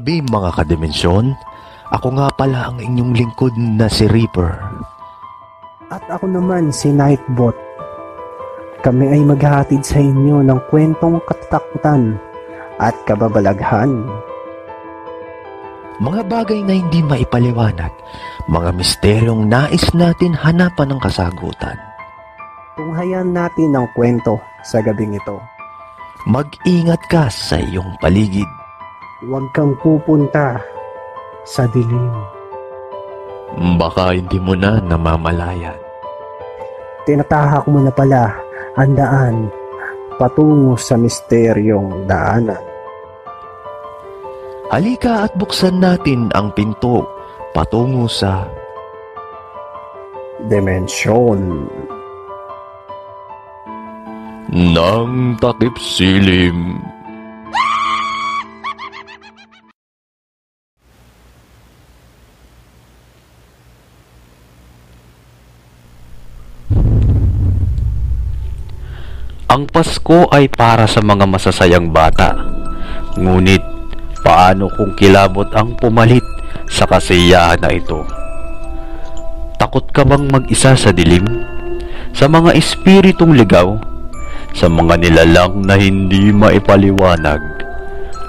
Gabi mga kadimensyon. Ako nga pala ang inyong lingkod na si Reaper. At ako naman si Nightbot. Kami ay maghahatid sa inyo ng kwentong katatakutan at kababalaghan. Mga bagay na hindi maipaliwanag, mga misteryong nais natin hanapan ng kasagutan. Tunghayan natin ang kwento sa gabing ito. Mag-ingat ka sa iyong paligid. Huwag kang pupunta sa dilim. Baka hindi mo na namamalayan. Tinatahak mo na pala ang daan patungo sa misteryong daanan. Halika at buksan natin ang pinto patungo sa Dimensyon. ng takip silim. Ang Pasko ay para sa mga masasayang bata. Ngunit, paano kung kilabot ang pumalit sa kasiyahan na ito? Takot ka bang mag-isa sa dilim? Sa mga espiritong ligaw? Sa mga nilalang na hindi maipaliwanag?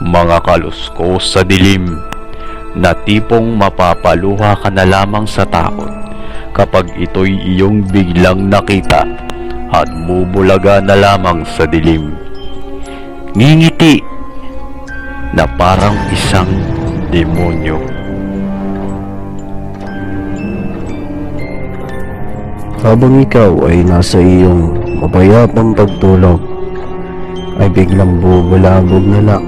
Mga kaluskos sa dilim na tipong mapapaluha ka na lamang sa takot kapag ito'y iyong biglang nakita at bubulaga na lamang sa dilim. Ngingiti na parang isang demonyo. Habang ikaw ay nasa iyong mapayapang pagtulog, ay biglang bubulabog na lang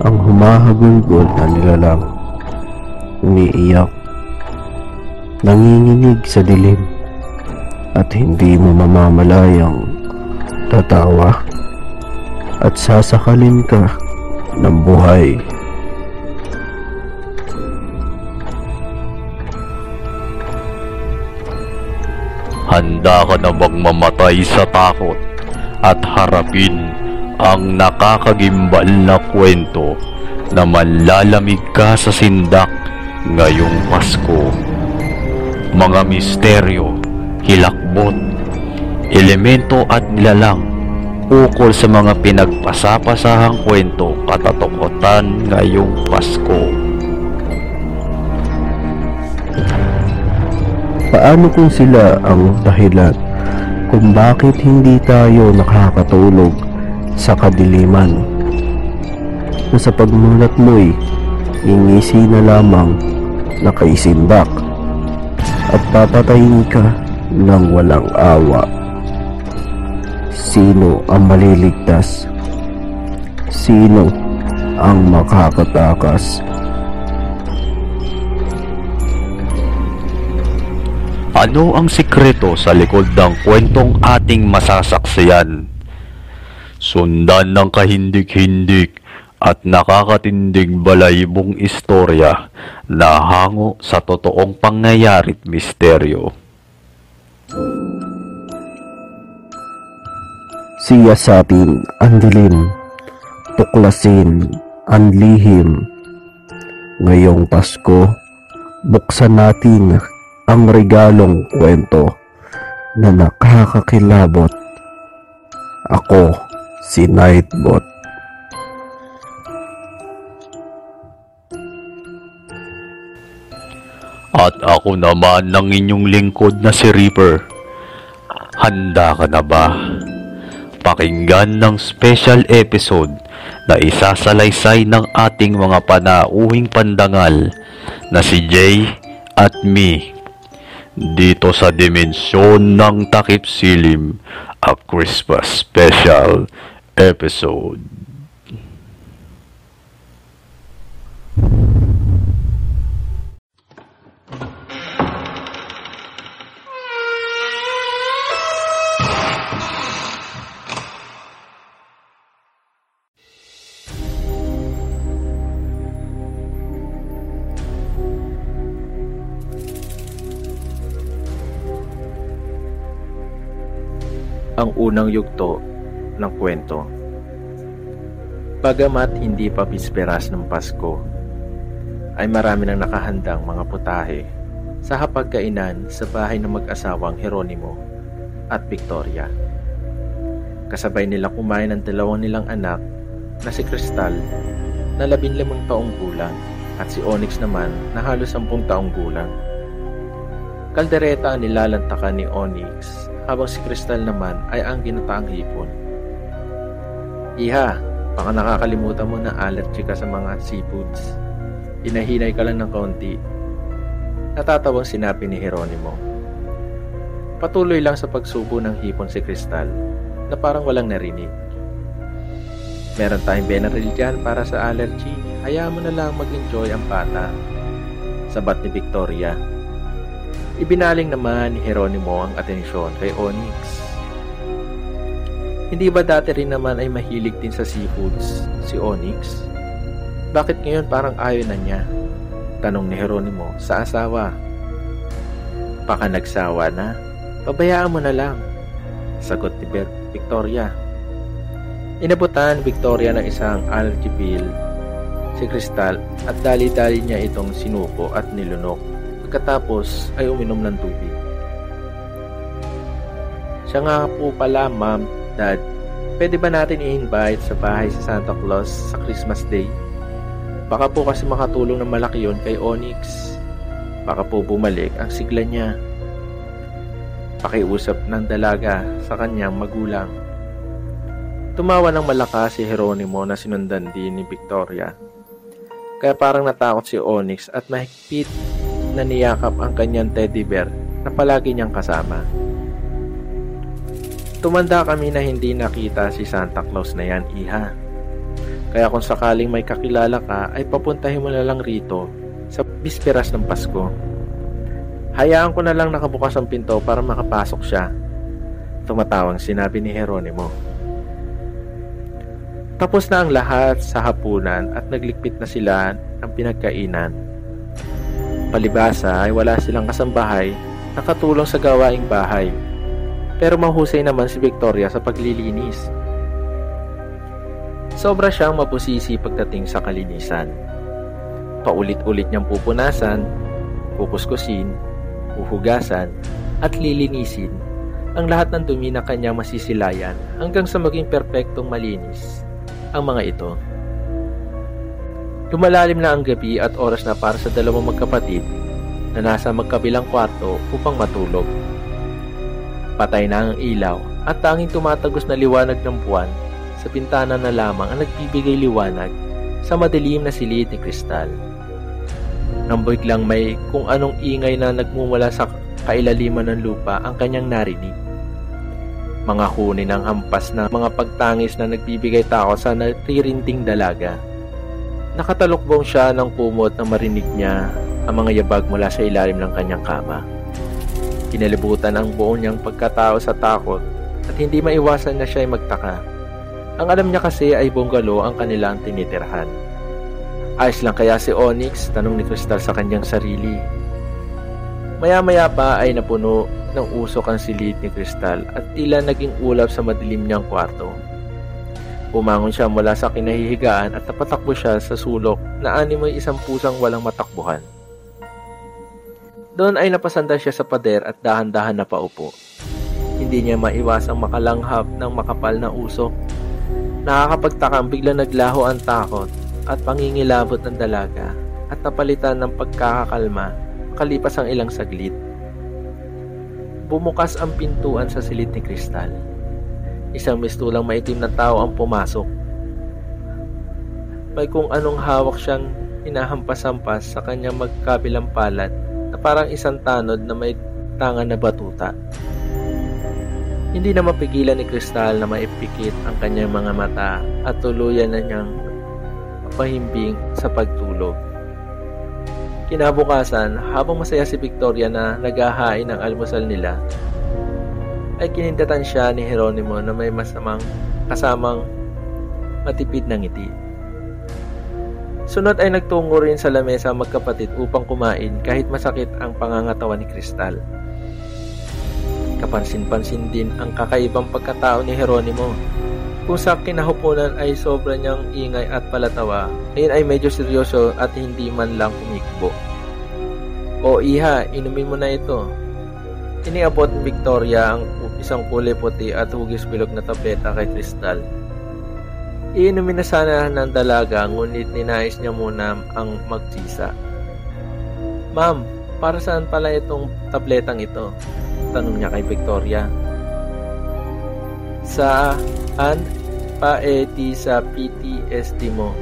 ang humahagulgol na nilalang. Umiiyak, nanginginig sa dilim, at hindi mo mamamalayang tatawa at sasakalin ka ng buhay. Handa ka na bang mamatay sa takot at harapin ang nakakagimbal na kwento na manlalamig ka sa sindak ngayong Pasko? Mga misteryo, hilakbot, elemento at nilalang ukol sa mga pinagpasapasahang kwento katatokotan ngayong Pasko. Paano kung sila ang dahilan kung bakit hindi tayo nakakatulog sa kadiliman? Na sa pagmulat mo'y ingisi na lamang nakaisimbak at papatayin ka ng walang awa. Sino ang maliligtas? Sino ang makakatakas? Ano ang sikreto sa likod ng kwentong ating masasaksiyan? Sundan ng kahindik-hindik at nakakatindig balayibong istorya na hango sa totoong pangyayari't misteryo. Siya sa atin ang dilim, tuklasin ang lihim. Ngayong Pasko, buksan natin ang regalong kwento na nakakakilabot. Ako, si Nightbot. At ako naman ng inyong lingkod na si Reaper. Handa ka na ba? Pakinggan ng special episode na isasalaysay ng ating mga panauhing pandangal na si Jay at me. Dito sa dimensyon ng takip silim, a Christmas special episode. Ang unang yugto ng kwento. Bagamat hindi pa bisperas ng Pasko, ay marami nang nakahandang mga putahe sa hapagkainan sa bahay ng mag-asawang Heronimo at Victoria. Kasabay nila kumain ang dalawang nilang anak na si Crystal na labinlimang taong gulang at si Onyx naman na halos sampung taong gulang. Kaldereta ang nilalantakan ni Onyx habang si Crystal naman ay ang ginataang hipon. Iha, baka nakakalimutan mo na allergy ka sa mga seafoods. Hinahinay ka lang ng kaunti. Natatawang sinabi ni Heronimo. Patuloy lang sa pagsubo ng hipon si Crystal na parang walang narinig. Meron tayong Benadryl dyan para sa allergy. Hayaan mo na lang mag-enjoy ang bata. Sabat ni Victoria. Ibinaling naman ni Heronimo ang atensyon kay Onyx. Hindi ba dati rin naman ay mahilig din sa seafoods si Onyx? Bakit ngayon parang ayaw na niya? Tanong ni Heronimo sa asawa. Baka nagsawa na. Pabayaan mo na lang. Sagot ni Victoria. Inabutan Victoria ng isang allergy pill si Crystal at dali-dali niya itong sinuko at nilunok. Pagkatapos ay uminom ng tubig. Siya nga po pala, ma'am, dad, pwede ba natin i-invite sa bahay si Santa Claus sa Christmas Day? Baka po kasi makatulong ng malaki yon kay Onyx. Baka po bumalik ang sigla niya. Pakiusap ng dalaga sa kanyang magulang. Tumawa ng malakas si Heronimo na sinundan din ni Victoria. Kaya parang natakot si Onyx at mahigpit na niyakap ang kanyang teddy bear na palagi niyang kasama. Tumanda kami na hindi nakita si Santa Claus na yan, iha. Kaya kung sakaling may kakilala ka, ay papuntahin mo na lang rito sa bisperas ng Pasko. Hayaan ko na lang nakabukas ang pinto para makapasok siya. Tumatawang sinabi ni Heronimo. Tapos na ang lahat sa hapunan at naglikpit na sila ng pinagkainan. Palibasa ay wala silang kasambahay na katulong sa gawaing bahay. Pero mahusay naman si Victoria sa paglilinis. Sobra siyang mabusisi pagdating sa kalinisan. Paulit-ulit niyang pupunasan, pukuskusin, uhugasan, at lilinisin ang lahat ng dumi na kanyang masisilayan hanggang sa maging perpektong malinis ang mga ito. Lumalalim na ang gabi at oras na para sa dalawang magkapatid na nasa magkabilang kwarto upang matulog. Patay na ang ilaw at tanging tumatagos na liwanag ng buwan sa pintana na lamang ang nagbibigay liwanag sa madilim na silid ni kristal. Nang lang may kung anong ingay na nagmumula sa kailaliman ng lupa ang kanyang narinig mga huni ng hampas na mga pagtangis na nagbibigay takot sa natirinting dalaga. Nakatalukbong siya ng kumot na marinig niya ang mga yabag mula sa ilalim ng kanyang kama. Kinalibutan ang buong niyang pagkatao sa takot at hindi maiwasan na siya ay magtaka. Ang alam niya kasi ay bungalo ang kanilang tinitirhan. Ayos lang kaya si Onyx? Tanong ni Crystal sa kanyang sarili. Maya-maya pa ay napuno ng usok ang silid ni Kristal at tila naging ulap sa madilim niyang kwarto. Bumangon siya mula sa kinahihigaan at napatakbo siya sa sulok na animoy isang pusang walang matakbuhan. Doon ay napasanda siya sa pader at dahan-dahan na paupo. Hindi niya maiwasang makalanghap ng makapal na usok. Nakakapagtaka ang biglang naglaho ang takot at pangingilabot ng dalaga at napalitan ng pagkakakalma kalipas ang ilang saglit. Bumukas ang pintuan sa silid ni Kristal. Isang mistulang maitim na tao ang pumasok. May kung anong hawak siyang hinahampas-hampas sa kanyang magkabilang palad na parang isang tanod na may tangan na batuta. Hindi na mapigilan ni Kristal na maipikit ang kanyang mga mata at tuluyan na niyang pahimbing sa pagtulog. Kinabukasan, habang masaya si Victoria na naghahain ng almusal nila, ay kinindatan siya ni Heronimo na may masamang kasamang matipid ng ngiti. Sunod ay nagtungo rin sa lamesa magkapatid upang kumain kahit masakit ang pangangatawan ni Kristal. Kapansin-pansin din ang kakaibang pagkatao ni Heronimo. Kung sa kinahupunan ay sobra niyang ingay at palatawa, ayun ay medyo seryoso at hindi man lang kumikbo. O iha, inumin mo na ito. Iniabot ni Victoria ang isang kulay puti at hugis bilog na tableta kay Crystal. Iinumin na sana ng dalaga ngunit ninais niya muna ang magsisa. Ma'am, para saan pala itong tabletang ito? Tanong niya kay Victoria. Saan pa edi sa PTSD mo?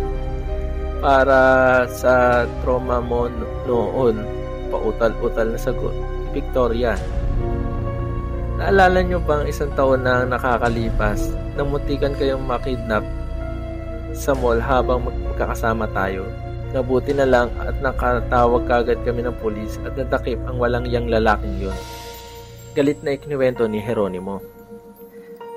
Para sa trauma mo noon, pautal-utal na sagot. Victoria. Naalala niyo bang isang taon na nakakalipas nang muntikan kayong makidnap sa mall habang magkakasama tayo? Nabuti na lang at nakatawag kagad kami ng pulis at natakip ang walang yang lalaking yun. Galit na ikniwento ni Heronimo.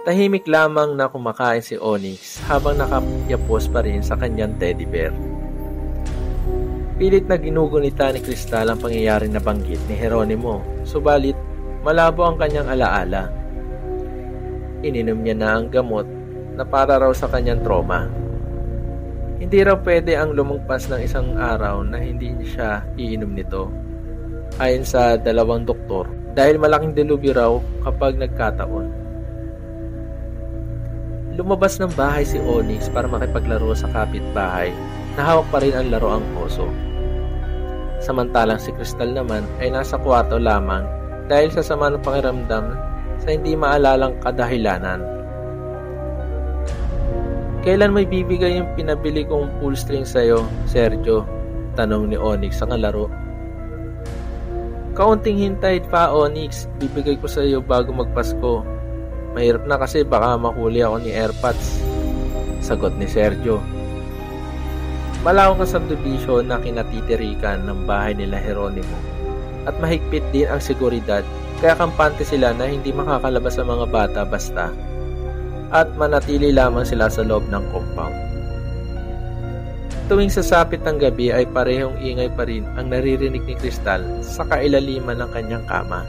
Tahimik lamang na kumakain si Onyx habang nakapyapos pa rin sa kanyang teddy bear. Pilit na ginugunita ni Kristal ang pangyayari na banggit ni Heronimo, subalit malabo ang kanyang alaala. Ininom niya na ang gamot na para raw sa kanyang trauma. Hindi raw pwede ang lumagpas ng isang araw na hindi siya iinom nito. Ayon sa dalawang doktor, dahil malaking dilubyo raw kapag nagkataon. Lumabas ng bahay si Onyx para makipaglaro sa kapitbahay na hawak pa rin ang laro ang oso. Samantalang si Crystal naman ay nasa kwarto lamang dahil sa sama ng pakiramdam sa hindi maalalang kadahilanan. Kailan may bibigay yung pinabili kong full string sa'yo, Sergio? Tanong ni Onyx sa kalaro. Kaunting hintay pa, Onyx. Bibigay ko sa iyo bago magpasko. Mahirap na kasi baka mahuli ako ni Airpods. Sagot ni Sergio. Malawak ang subdivision na kinatitirikan ng bahay nila Heronimo. At mahigpit din ang seguridad kaya kampante sila na hindi makakalabas ang mga bata basta at manatili lamang sila sa loob ng compound. Tuwing sasapit ng gabi ay parehong ingay pa rin ang naririnig ni Crystal sa kailaliman ng kanyang kama.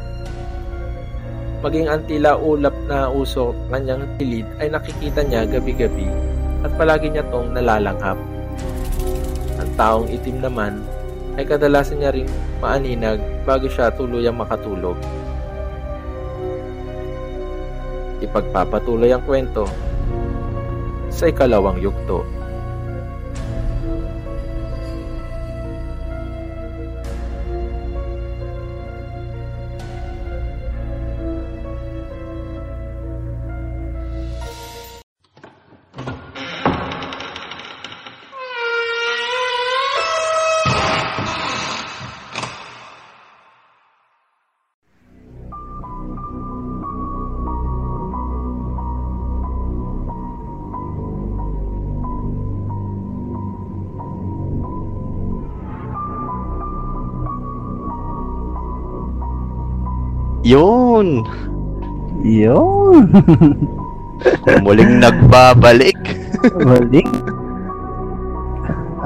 Maging ang tila ulap na usok kanyang pilid ay nakikita niya gabi-gabi at palagi niya tong nalalanghap. Ang taong itim naman ay kadalasan niya ring maaninag bago siya tuluyang makatulog. Ipagpapatuloy ang kwento sa ikalawang yugto. Yun! Yun! Muling nagbabalik. Balik.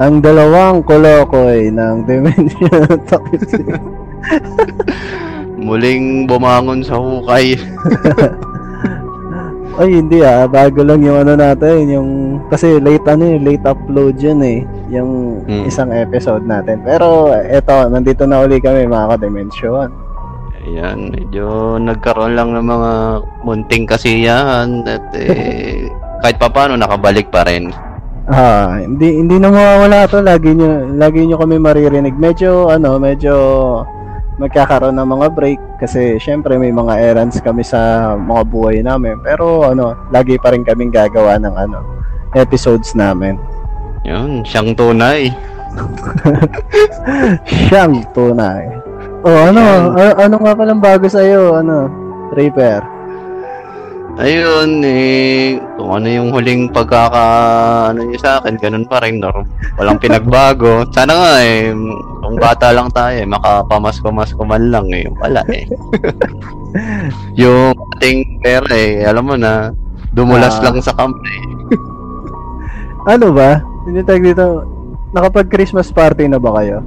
Ang dalawang kolokoy ng Dimension. Muling bumangon sa hukay. Ay, hindi ah. Bago lang yung ano natin. Yung, kasi late ano eh. Late upload yun eh. Yung Hmm. isang episode natin. Pero, eto. Nandito na uli kami mga ka-dimension. Ayan, medyo nagkaroon lang ng mga munting kasiyahan at eh, kahit papano nakabalik pa rin. Ah, hindi hindi na mawawala to. Lagi nyo, lagi nyo kami maririnig. Medyo ano, medyo magkakaroon ng mga break kasi syempre may mga errands kami sa mga buhay namin. Pero ano, lagi pa rin kaming gagawa ng ano, episodes namin. Yun, siyang tunay. Siyang tunay. Oh, ano, a- ano nga palang bago sa iyo, ano, Reaper? Ayun, eh, kung ano yung huling pagkaka, ano niya sa akin, ganun pa rin, norm. Walang pinagbago. Sana nga eh, kung bata lang tayo, eh, makapamasko-masko man lang eh. Yung Wala eh. yung ating pera eh, alam mo na, dumulas Ah. lang sa kamay. Ano ba? Hindi tag dito. Nakapag Christmas party na ba kayo?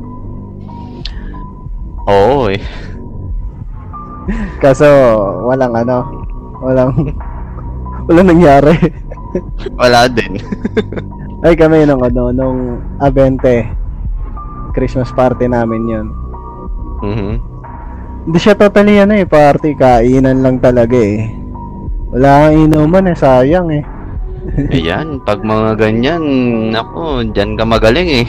Oo eh. Kaso walang ano, walang walang nangyari. Wala din. Ay kami nung ano, nung Abente. Christmas party namin yun. Mhm. Hindi siya totally ano eh, party. Kainan lang talaga eh. Wala kang inuman eh, sayang eh. Ayan, pag mga ganyan, ako, dyan ka magaling eh.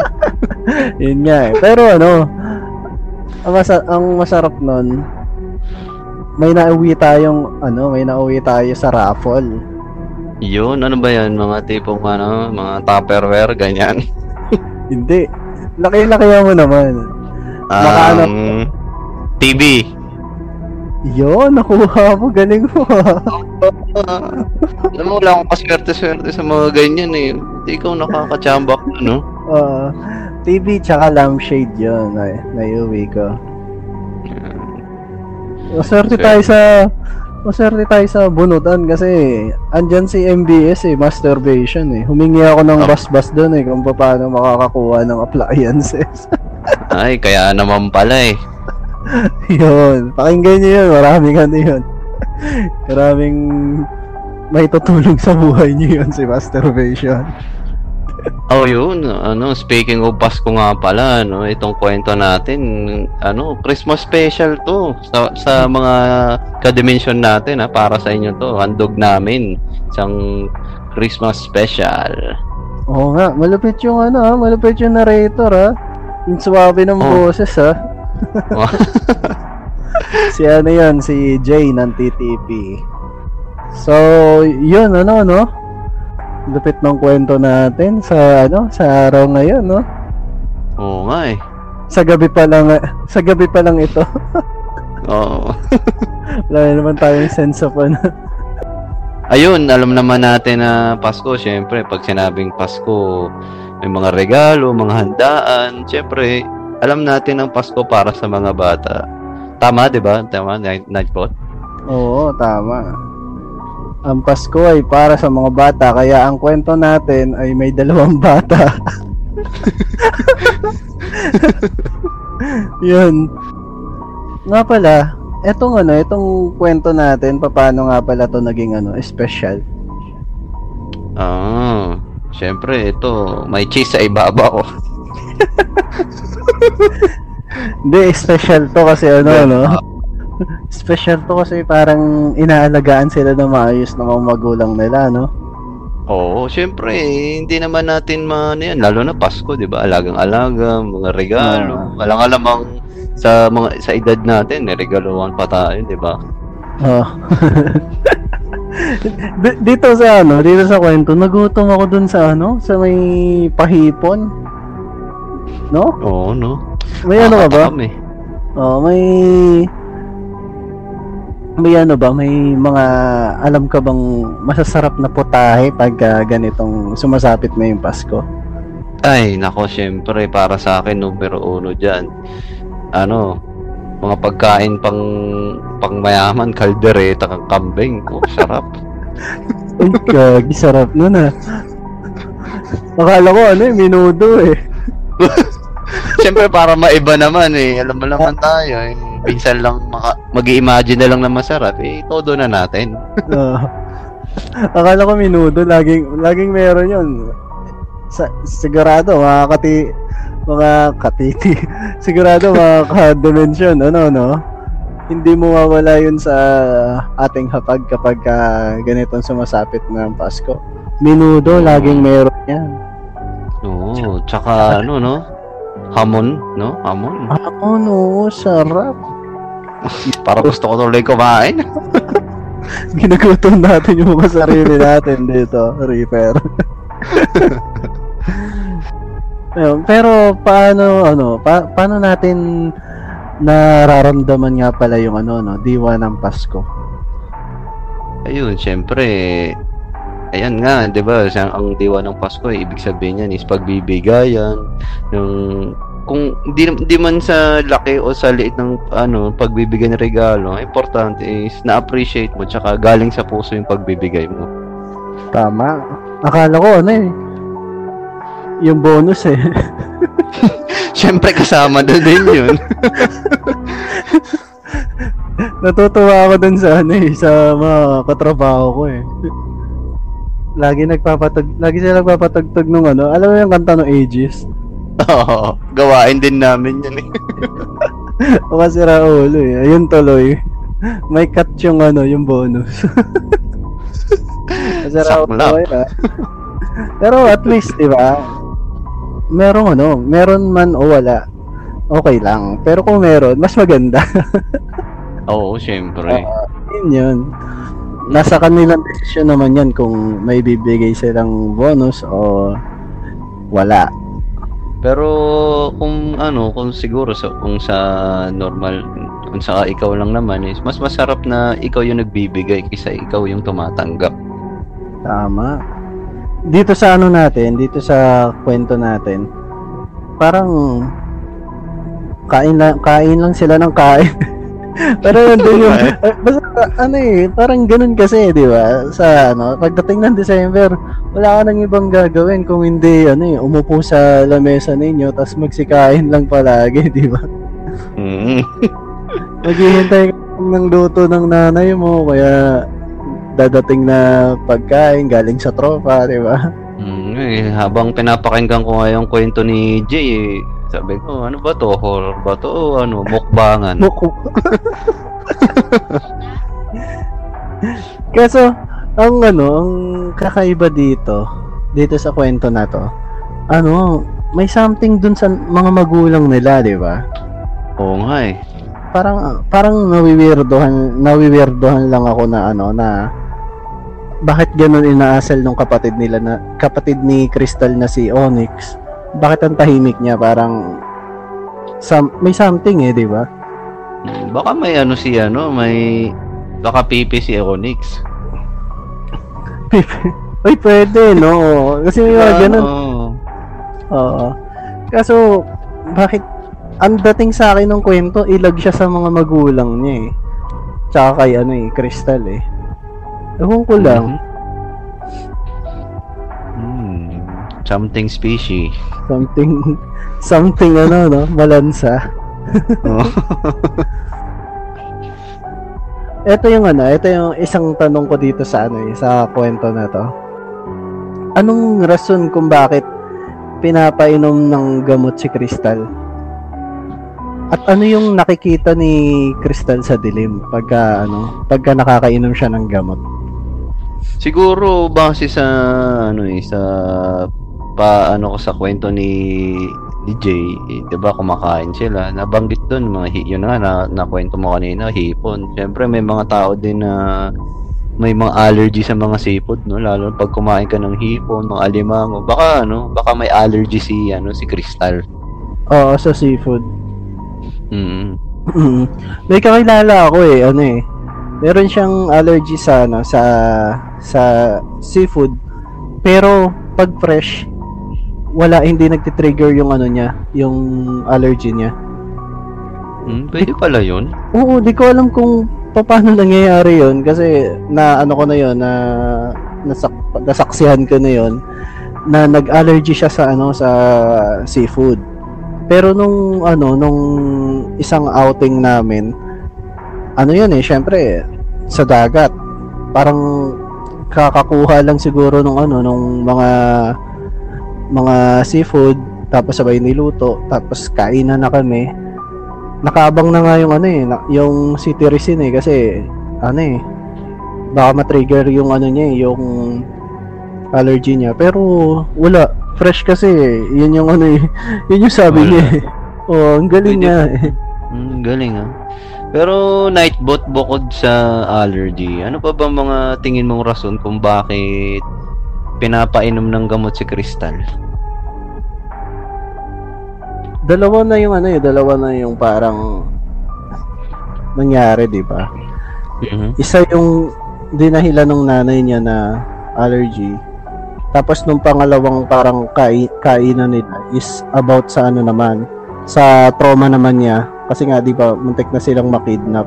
Yun nga eh. Pero ano, ang, masa- ang masarap nun, may nauwi tayong, ano, may nauwi tayo sa raffle. Yun, ano ba yan? Mga tipong ano, mga tupperware, ganyan. Hindi. Laki-laki mo naman. Ano- Um, TV. Yun, nakuha mo. Galing mo. Alam mo, wala akong kaswerte-swerte sa mga ganyan eh. Hindi ikaw nakakachambak, ano? Uh, TV tsaka lampshade yun. Ay, naiuwi ko. Maswerte Okay. tayo sa Maswerte tayo sa bunutan kasi andyan si MBS eh, masturbation eh. Humingi ako ng Oh. bas-bas doon eh kung paano makakakuha ng appliances. Ay, kaya naman pala eh. yun. Pakinggan nyo yun. Maraming ano yun. Maraming may tutulong sa buhay nyo yun si masturbation. Oh, yun. Ano, speaking of Pasko nga pala, no, itong kwento natin, ano, Christmas special to sa, sa mga ka-dimension natin, ha, para sa inyo to. Handog namin. Isang Christmas special. Oo nga, malupit yung ano ha, malupit yung narrator ha. Yung suwabe ng Oh. boses ha. si ano yan, si Jay ng TTP. So, yun ano no? Lupit ng kwento natin sa ano, sa araw ngayon no. Oo nga eh. Sa gabi pa lang sa gabi pa lang ito. Oo. Wala na naman tayong sense of ano. Ayun, alam naman natin na Pasko, syempre, pag sinabing Pasko, may mga regalo, mga handaan, syempre, alam natin ang Pasko para sa mga bata. Tama, di ba? Tama, Night- Nightbot? Oo, tama. Ang Pasko ay para sa mga bata, kaya ang kwento natin ay may dalawang bata. Yun. Nga pala, etong ano, etong kwento natin, paano nga pala to naging ano, special. Ah, syempre, ito, may cheese sa ibabaw. Hindi, special to kasi ano, no? Special to kasi parang inaalagaan sila na maayos ng mga magulang nila, no? Oo, syempre, hindi naman natin man yan, lalo na Pasko, di ba? Alagang-alaga, mga regalo. Walang alamang sa mga sa edad natin, niregaluhan pa tayo, di ba? Oh. D- dito sa ano, dito sa kwento, nagutom ako dun sa ano, sa may pahipon. No? Oo, no? May ano ka ba? Nakakatakam eh. Oh, may may ano ba, may mga alam ka bang masasarap na putahe pag ah, ganitong sumasapit na yung Pasko? Ay, nako, syempre, para sa akin, numero uno dyan. Ano, mga pagkain pang pang mayaman, kaldereta, kang kambing. Oh, sarap. Ay, gagi, sarap nun ah. Akala ko ano eh, minudo eh. syempre, para maiba naman eh. Alam mo naman tayo, eh. Pinsan lang maka, mag-i-imagine na lang na masarap, eh, todo na natin. Ah. akala ko minudo, laging, laging meron yun. Sa, sigurado, mga kati, mga katiti, sigurado mga ka-dimension, ano, no? Hindi mo mawala yun sa ating hapag kapag ah, ganitong sumasapit ang Pasko. Minudo, laging meron yan. Oo, tsaka ano, no? Hamon, no? Hamon. Ako, no, sarap. Para gusto ko tuloy kumain. Ginagutom natin yung mga sarili natin dito, Reaper. Ayun, pero paano ano, pa, paano natin nararamdaman nga pala yung ano no, diwa ng Pasko? Ayun, syempre, ayan nga, 'di ba? Sa ang diwa ng Pasko, eh, ibig sabihin niyan is pagbibigayan ng kung hindi hindi man sa laki o sa liit ng ano pagbibigay ng regalo, importante is na-appreciate mo tsaka galing sa puso yung pagbibigay mo. Tama. Akala ko ano eh. Yung bonus eh. Syempre kasama na din 'yun. Natutuwa ako dun sa ano eh, sa mga katrabaho ko eh. Lagi nagpapatug, lagi sila nagpapatugtog nung ano, alam mo yung kanta ng Aegis? Oo, gawain din namin yan eh. O kasi Raulo eh. Ayun tuloy. May cut yung ano, yung bonus. kasi Raulo Saklap. eh, ah. Pero at least, di ba? Merong ano, meron man o wala. Okay lang. Pero kung meron, mas maganda. Oo, syempre. yun yun. Nasa kanilang desisyon naman yan kung may bibigay silang bonus o wala. Pero kung ano, kung siguro sa kung sa normal kung sa ikaw lang naman is mas masarap na ikaw yung nagbibigay kaysa ikaw yung tumatanggap. Tama. Dito sa ano natin, dito sa kwento natin, parang kain lang, kain lang sila ng kain. Pero nandun yung, eh, basta ano eh, parang ganun kasi, di ba? Sa ano, pagdating ng December, wala ka nang ibang gagawin kung hindi, ano eh, umupo sa lamesa ninyo, tapos magsikain lang palagi, di ba? Mm. Maghihintay ka ng luto ng nanay mo, kaya dadating na pagkain galing sa tropa, di ba? Mm, eh, habang pinapakinggan ko nga yung kwento ni Jay, eh, sabi ko, ano ba to? Horror ba to? O ano, mukbangan? Muko. Kaso, ang ano, ang kakaiba dito, dito sa kwento na to, ano, may something dun sa mga magulang nila, di ba? Oo nga eh. Parang, parang nawiwirdohan, nawiwirdohan lang ako na ano, na bakit ganun inaasal ng kapatid nila na, kapatid ni Crystal na si Onyx, bakit ang tahimik niya, parang, some, may something eh, di ba? Mm, Baka may ano si ano, may baka pipi si Onyx. Uy, pwede, no? Kasi may mga ganun. Oo. Oo. Kaso, bakit, ang dating sa akin ng kwento, ilag siya sa mga magulang niya eh. Tsaka kay ano eh, Crystal eh. Ewan ko lang, Hmm. Something fishy. something, something ano, no? Balansa. Oo. Ito yung ano, ito yung isang tanong ko dito sa ano eh, sa kwento na to. Anong rason kung bakit pinapainom ng gamot si Crystal? At ano yung nakikita ni Crystal sa dilim pagka ano, pagka nakakainom siya ng gamot? Siguro base sa ano eh sa pa ano ko sa kwento ni ni Jay, eh, 'di ba kumakain sila. Nabanggit doon mga hi- yun na nga na, na kwento mo kanina, hipon. Siyempre may mga tao din na may mga allergy sa mga seafood, no? Lalo pag kumain ka ng hipon, mga alimango. Baka ano, baka may allergy si ano si Crystal. Oo, sa seafood. Mm. Mm. May kakilala ako eh, ano eh. Meron siyang allergy sa ano, sa sa seafood. Pero pag fresh, wala hindi nagti-trigger yung ano niya, yung allergy niya. Mm, pwede pala 'yun. Oo, di ko alam kung paano nangyayari 'yon kasi na ano ko na 'yon na nasak, nasaksihan ko na 'yon na nag-allergy siya sa ano sa seafood. Pero nung ano nung isang outing namin ano 'yun eh, syempre sa dagat. Parang kakakuha lang siguro nung ano nung mga mga seafood tapos sabay niluto tapos kainan na kami nakaabang na nga yung ano eh, na- yung citizen eh kasi ano eh baka ma-trigger yung ano niya eh, yung allergy niya. Pero wala, fresh kasi eh. Yun yung ano eh, yun yung sabi Wala. niya eh. Oh, ang galing Pwede. niya eh. Mm, galing ah. Pero Nightbot bukod sa allergy, ano pa ba mga tingin mong rason kung bakit pinapainom ng gamot si Crystal? Dalawa na yung ano eh, dalawa na yung parang nangyari, di ba? Mhm. Isa yung dinahilan ng nanay niya na allergy. Tapos nung pangalawang parang kai kainan nila is about sa ano naman, sa trauma naman niya. Kasi nga, di ba, muntik na silang makidnap.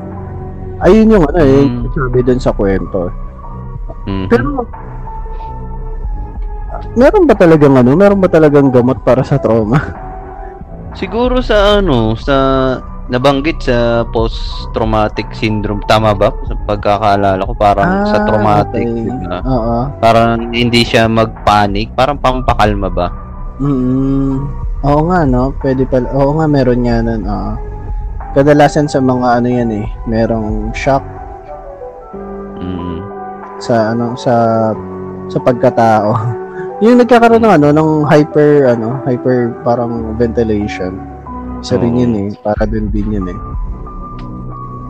Ayun yung ano eh, Mm. sabi dun sa kwento. Mhm. Pero, meron ba talagang ano, meron ba talagang gamot para sa trauma? Siguro sa ano, sa nabanggit sa post-traumatic syndrome. Tama ba? Sa pagkakaalala ko, parang sa Ah, traumatic. okay. diba? Oo. Parang hindi siya magpanic. Parang pampakalma ba? Mm, oo nga, no? Pwede pala. Oo nga, meron nga nun. Oo. Kadalasan sa mga ano yan eh. Merong shock Mm. sa ano sa sa pagkatao. yung nagkakaroon ng ano ng hyper ano, hyper parang ventilation. Isa rin Oo. yun eh, para din din yun eh.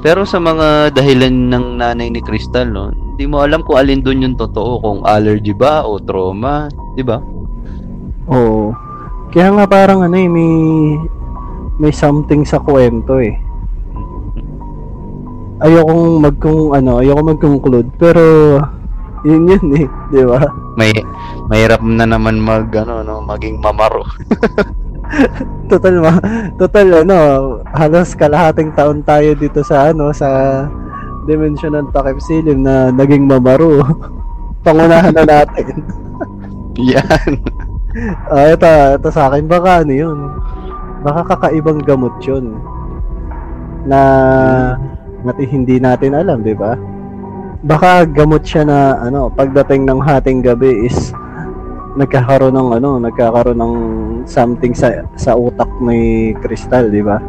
Pero sa mga dahilan ng nanay ni Crystal, no, hindi mo alam kung alin doon yung totoo, kung allergy ba o trauma, di ba? Oo. Kaya nga parang ano eh, may may something sa kwento eh. Ayokong magkung ano, ayoko mag-conclude pero yun yun eh, di ba? May mahirap na naman mag ano no, maging mamaro. Total ma, total ano, halos kalahating taon tayo dito sa ano sa Dimension ng Takip Silim na naging mamaro. Pangunahan na natin. Yan. Ah, ito, ito sa akin baka ano yun. Baka kakaibang gamot yun. Na natin hindi natin alam, di ba? Baka gamot siya na ano, pagdating ng hating gabi is nagkakaroon ng ano, nagkakaroon ng something sa sa utak ni Crystal, di ba?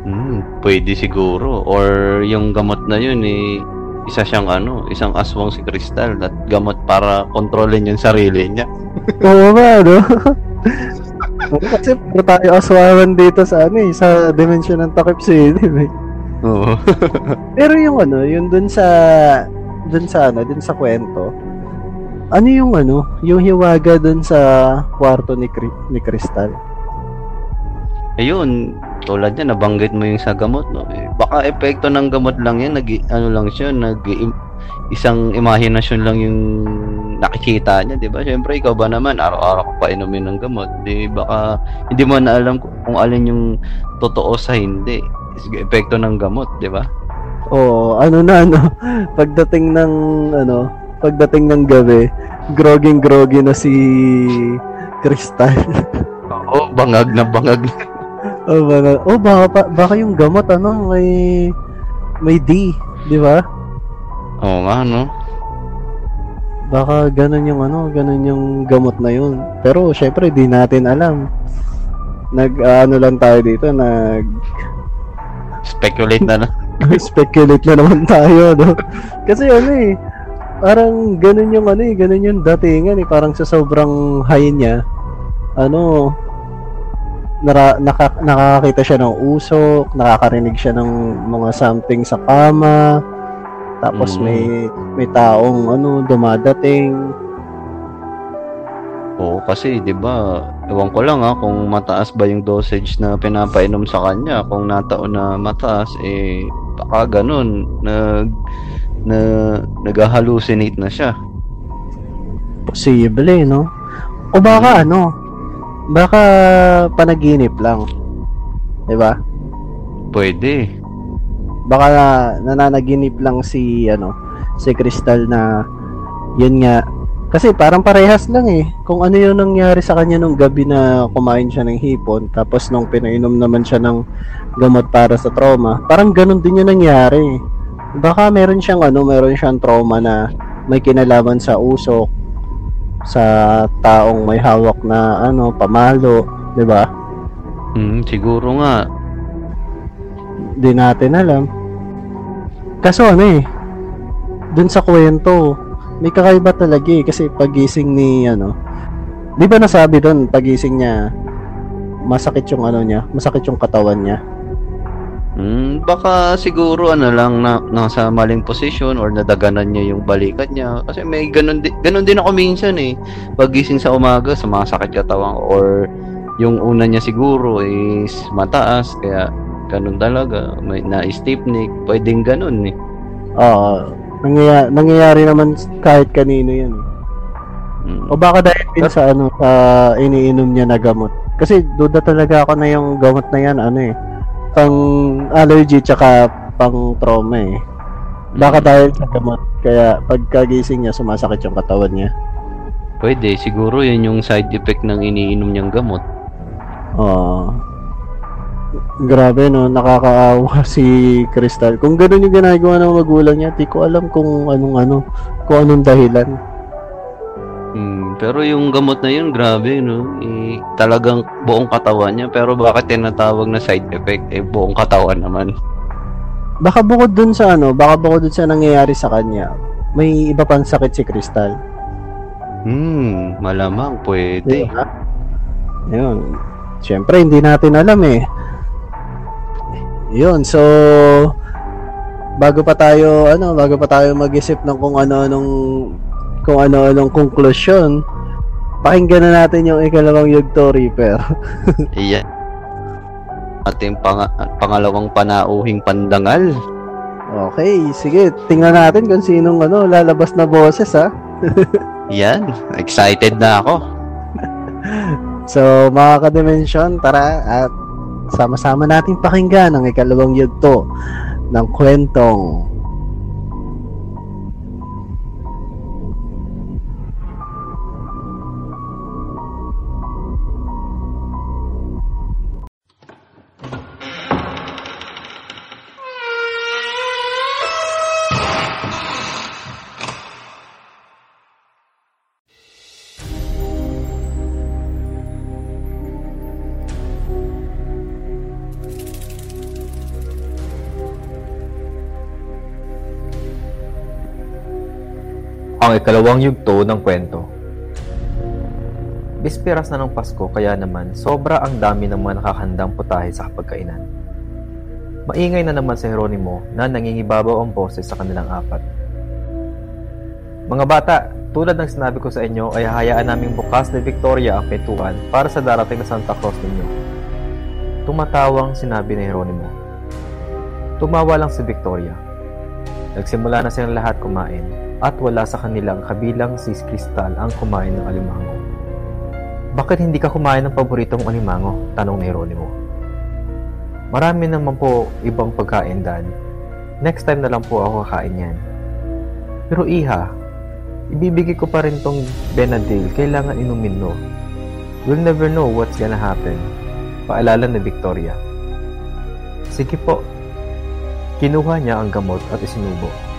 Hmm, pwede siguro or yung gamot na yun eh isa siyang ano, isang aswang si Crystal at gamot para kontrolin yung sarili niya. Oo ba, no? Kasi puro tayo aswaran dito sa ano eh, sa dimension ng Takip City. eh. Oo. Pero yung ano, yung dun sa dun sa ano, dun sa kwento. Ano yung ano, yung hiwaga dun sa kwarto ni Cri- ni Crystal? Ayun, tulad niya nabanggit mo yung sa gamot no. Eh, baka epekto ng gamot lang yan, nag ano lang siya, nag isang imahinasyon lang yung nakikita niya, 'di ba? Syempre ikaw ba naman araw-araw ka pa inumin ng gamot, 'di baka hindi mo na alam kung alin yung totoo sa hindi. Epekto ng gamot, 'di ba? Oo, ano na ano, pagdating ng ano, pagdating ng gabi, groging groggy na si Crystal. Oo, bangag na bangag. oh, baka, oh baka, pa- baka yung gamot ano, may may D, di ba? Oo nga, no? Baka ganun yung ano, ganun yung gamot na yun. Pero syempre di natin alam. Nag ano lang tayo dito, nag Speculate na na. speculate na naman tayo, no? Kasi ano eh, parang ganun yung ano eh, ganun yung datingan eh, parang sa sobrang high niya, ano, nara, naka, nakakakita siya ng usok, nakakarinig siya ng mga something sa kama, tapos Mm. may may taong ano dumadating. Oo, kasi 'di ba, ewan ko lang ha kung mataas ba yung dosage na pinapainom sa kanya. Kung nataon na mataas eh baka ganun nag na nag-hallucinate na siya. Posible, no? O baka ano, baka panaginip lang. 'Di ba? Pwede. baka na, nananaginip lang si ano si Crystal na yun nga kasi parang parehas lang eh kung ano yung nangyari sa kanya nung gabi na kumain siya ng hipon tapos nung pinainom naman siya ng gamot para sa trauma parang ganun din yung nangyari baka meron siyang ano meron siyang trauma na may kinalaman sa usok sa taong may hawak na ano pamalo 'di ba Hmm, siguro nga. di natin alam. Kaso ano eh, dun sa kwento, may kakaiba talaga eh, kasi pagising ni ano, di ba nasabi dun, pagising niya, masakit yung ano niya, masakit yung katawan niya. Hmm, baka siguro ano lang na nasa maling position or nadaganan niya yung balikat niya kasi may ganun din ganun din ako minsan eh. Pagising sa umaga, sumasakit katawan ko or yung una niya siguro is mataas kaya ganun talaga, may na-stiff neck, pwedeng ganun eh. Oo, nangyayari, nangyayari naman kahit kanino yan. eh. Hmm. O baka dahil din sa ano, sa iniinom niya na gamot. Kasi duda talaga ako na yung gamot na yan, ano eh, pang allergy tsaka pang trauma eh. Baka dahil sa gamot, kaya pagkagising niya, sumasakit yung katawan niya. Pwede, siguro yun yung side effect ng iniinom niyang gamot. Oo. Grabe no, nakakaawa si Crystal. Kung gano'n yung ginagawa ng magulang niya, di ko alam kung anong ano, kung anong dahilan. Hmm, pero yung gamot na yun, grabe, no? Eh, talagang buong katawan niya. Pero bakit tinatawag na side effect? Eh, buong katawan naman. Baka bukod dun sa ano, baka bukod dun sa nangyayari sa kanya, may iba pang sakit si Crystal. Hmm, malamang pwede. Diba? Yun. Siyempre, hindi natin alam eh. Yun, so bago pa tayo ano, bago pa tayo mag-isip ng kung ano-anong kung ano-anong konklusyon, pakinggan na natin yung ikalawang Yugto Reaper. Iyan. Ating pang- pangalawang panauhing pandangal. okay, sige, tingnan natin kung sinong ano, lalabas na boses ha. Yan, excited na ako. So, mga ka-dimension, tara at sama-sama natin pakinggan ang ikalawang yugto ng kwentong Ang ikalawang yugto ng kwento. Bisperas na ng Pasko kaya naman sobra ang dami ng mga nakakandang putahe sa kapagkainan. Maingay na naman si Jeronimo na nangingibabaw ang boses sa kanilang apat. Mga bata, tulad ng sinabi ko sa inyo ay hayaan naming bukas ni Victoria ang pintuan para sa darating na Santa Claus ninyo. Tumatawang sinabi ni Jeronimo. Tumawa lang si Victoria. Nagsimula na silang lahat kumain at wala sa kanilang kabilang si Crystal ang kumain ng alimango. Bakit hindi ka kumain ng paboritong alimango? Tanong ni Jeronimo. Marami naman po ibang pagkain, Dad. Next time na lang po ako kakain yan. Pero Iha, ibibigay ko pa rin tong Benadryl. Kailangan inumin no. We'll never know what's gonna happen. Paalala ni Victoria. Sige po. Kinuha niya ang gamot at isinubo.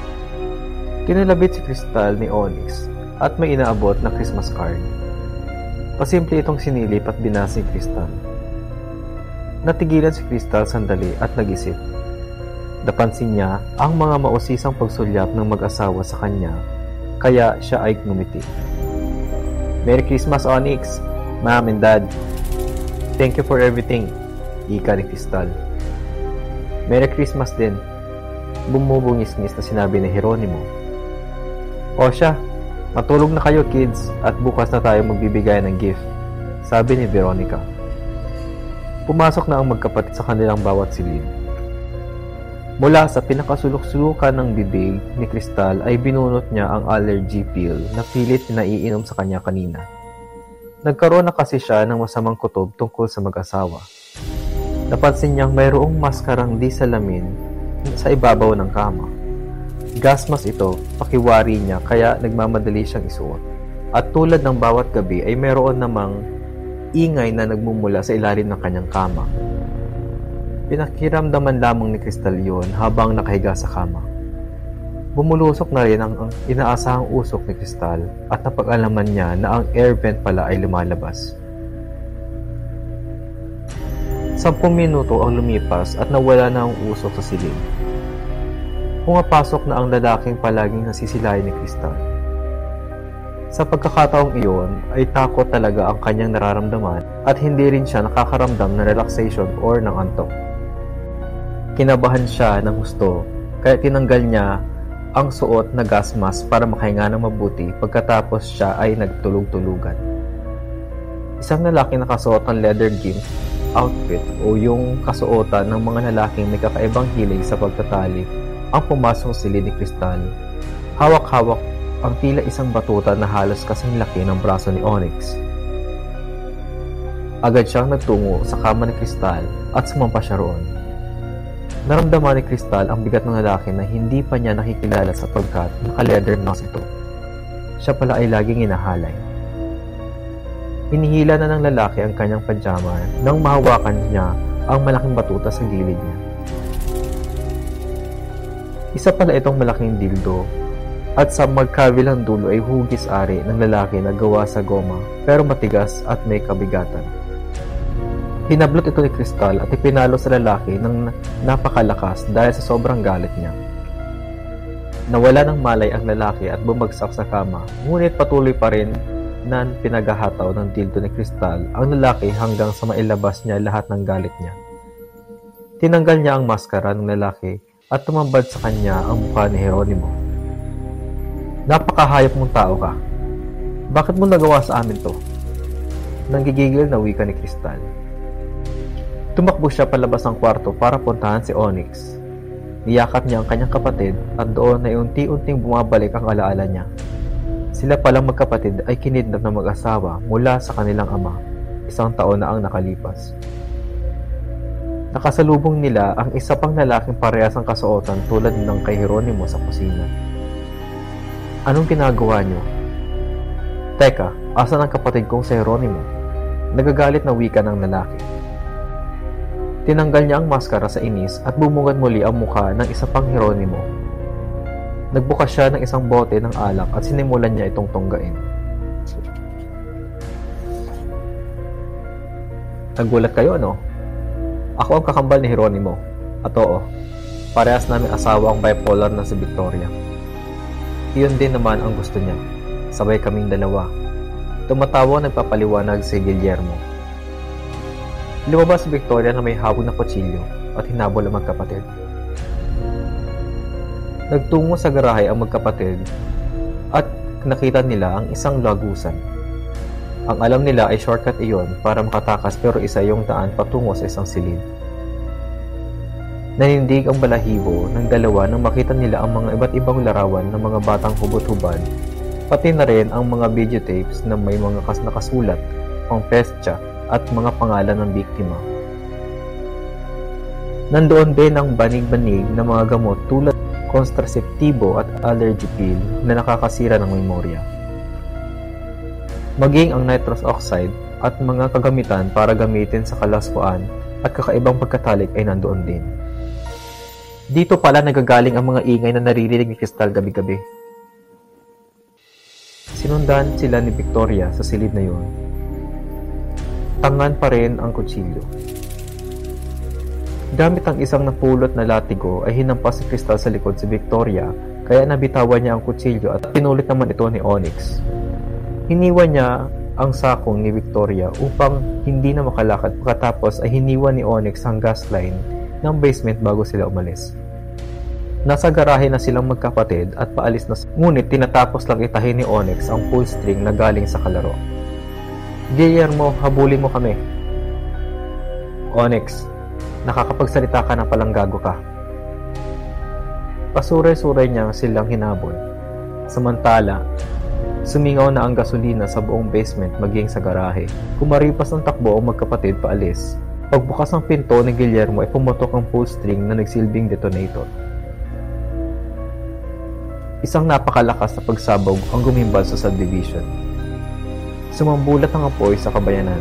Kinalabit si Crystal ni Onyx at may inaabot na Christmas card. Pasimple itong sinilip at binasa si Crystal. Natigilan si Crystal sandali at nag-isip. Napansin niya ang mga mausisang pagsulyap ng mag-asawa sa kanya kaya siya ay ngumiti. Merry Christmas, Onyx! Mom and Dad! Thank you for everything, ika ni Crystal. Merry Christmas din, bumubungis-ngis na sinabi ni Jeronimo. O siya, matulog na kayo kids at bukas na tayo magbibigay ng gift, sabi ni Veronica. Pumasok na ang magkapatid sa kanilang bawat silid. Mula sa pinakasulok-sulukan ng bibig ni Crystal ay binunot niya ang allergy pill na pilit na iinom sa kanya kanina. Nagkaroon na kasi siya ng masamang kutob tungkol sa mag-asawa. Napansin niyang mayroong maskarang di salamin sa ibabaw ng kama. Gasmas ito, pakiwari niya kaya nagmamadali siyang isuot. At tulad ng bawat gabi ay mayroon namang ingay na nagmumula sa ilalim ng kanyang kama. Pinakiramdaman lamang ni Crystal yon habang nakahiga sa kama. Bumulusok na rin ang inaasahang usok ni Crystal at napag-alaman niya na ang air vent pala ay lumalabas. Sampung minuto ang lumipas at nawala na ang usok sa silid. Pumapasok na ang lalaking palaging nasisilayan ni Crystal. Sa pagkakataong iyon ay takot talaga ang kanyang nararamdaman at hindi rin siya nakakaramdam ng relaxation or ng antok. Kinabahan siya ng gusto kaya tinanggal niya ang suot na gas mask para makahinga ng mabuti pagkatapos siya ay nagtulog-tulugan. Isang lalaki nakasuot ng leather gimp outfit o yung kasuotan ng mga lalaking may kakaibang hilig sa pagtatali ang pumasok sa silid ni Crystal. Hawak-hawak ang tila isang batuta na halos kasing laki ng braso ni Onyx. Agad siyang nagtungo sa kama ni Crystal at sumampa siya roon. Naramdaman ni Crystal ang bigat ng lalaki na hindi pa niya nakikilala sapagkat naka-leather nose ito. Siya pala ay laging inahalay. Hinihila na ng lalaki ang kanyang pajama nang mahawakan niya ang malaking batuta sa gilid niya. Isa pala itong malaking dildo at sa magkabilang dulo ay hugis-ari ng lalaki na gawa sa goma pero matigas at may kabigatan. Hinablot ito ni Kristal at ipinalo sa lalaki ng napakalakas dahil sa sobrang galit niya. Nawala ng malay ang lalaki at bumagsak sa kama, ngunit patuloy pa rin na pinaghahataw ng dildo ni Kristal ang lalaki hanggang sa mailabas niya lahat ng galit niya. Tinanggal niya ang maskara ng lalaki at tumambad sa kanya ang mukha ni Jeronimo. Napakahayop mong tao ka. Bakit mo nagawa sa amin to? Nanggigigil na wika ni Kristal. Tumakbo siya palabas ng kwarto para puntahan si Onyx. Niyakap niya ang kanyang kapatid at doon ay unti-unting bumabalik ang alaala niya. Sila palang magkapatid ay kinidnap ng mag-asawa mula sa kanilang ama, isang taon na ang nakalipas. Nakasalubong nila ang isa pang lalaking parehas ang kasuotan tulad ng kay Jeronimo sa kusina. Anong ginagawa niyo? Teka, asan ang kapatid kong si Jeronimo? Nagagalit na wika ng lalaki. Tinanggal niya ang maskara sa inis at bumungad muli ang mukha ng isa pang Jeronimo. Nagbukas siya ng isang bote ng alak at sinimulan niya itong tunggain. Nagulat kayo, no? Ako ang kakambal ni Jeronimo. At oo, parehas namin asawa ang bipolar na si Victoria. Iyon din naman ang gusto niya. Sabay kaming dalawa. Tumatawa nagpapaliwanag si Guillermo. Lumabas si Victoria na may hawag na kutsilyo at hinabol ang magkapatid. Nagtungo sa garahe ang magkapatid at nakita nila ang isang lagusan. Ang alam nila ay shortcut iyon para makatakas pero isa yung daan patungo sa isang silid. Nanindig ang balahibo ng dalawa nang makita nila ang mga iba't ibang larawan ng mga batang hubot-hubad, pati na rin ang mga videotapes na may mga kas nakasulat, pang pestya at mga pangalan ng biktima. Nandoon din ang banig-banig na mga gamot tulad kontraseptibo at allergy pill na nakakasira ng memorya. Maging ang nitrous oxide at mga kagamitan para gamitin sa kalaswaan at kakaibang pagkatalik ay nandoon din. Dito pala nagagaling ang mga ingay na naririnig ni Crystal gabi-gabi. Sinundan sila ni Victoria sa silid na yun tangan pa rin ang kutsilyo. Gamit ang isang napulot na latigo ay hinampas si Crystal sa likod si Victoria kaya nabitawan niya ang kutsilyo at pinulit naman ito ni Onyx. Hiniwan niya ang sakong ni Victoria upang hindi na makalakad pagkatapos ay hiniwan ni Onyx ang gas line ng basement bago sila umalis. Nasa garahe na silang magkapatid at paalis na ngunit tinatapos lang itahin ni Onyx ang pull string na galing sa kalaro. Guillermo, habulin mo kami. Onyx, nakakapagsalita ka na palang gago ka. Pasuray-suray niya silang hinabol. Samantala, sumingaw na ang gasolina sa buong basement maging sa garahe. Kumaripas ng takbo ang magkapatid paalis. Pagbukas ng pinto ni Guillermo ay pumutok ang pull string na nagsilbing detonator. Isang napakalakas na pagsabog ang gumimbal sa subdivision sumambulat ang apoy sa kabayanan.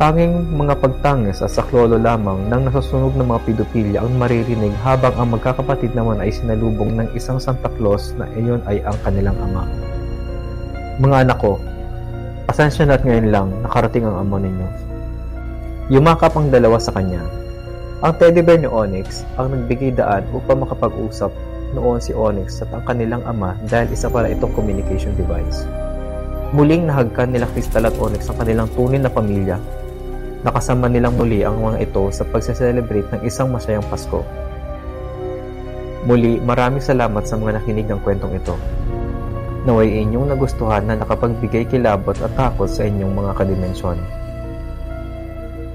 Tanging mga pagtangis at saklolo lamang ng nasusunog ng mga pedopilya ang maririnig habang ang magkakapatid naman ay sinalubong ng isang Santa Claus na iyon ay ang kanilang ama. Mga anak ko, pasensya na at ngayon lang nakarating ang amo ninyo. Yumakap ang dalawa sa kanya. Ang teddy bear ni Onyx ang nagbigay daan upang makapag-usap noon si Onyx at ang kanilang ama dahil isa pala itong communication device. Muling nahagkan nila Crystal at Onyx ang kanilang tunay na pamilya. Nakasama nilang muli ang mga ito sa pagse-celebrate ng isang masayang Pasko. Muli, maraming salamat sa mga nakinig ng kwentong ito. Naway inyong nagustuhan na nakapagbigay kilabot at takot sa inyong mga kadimensyon.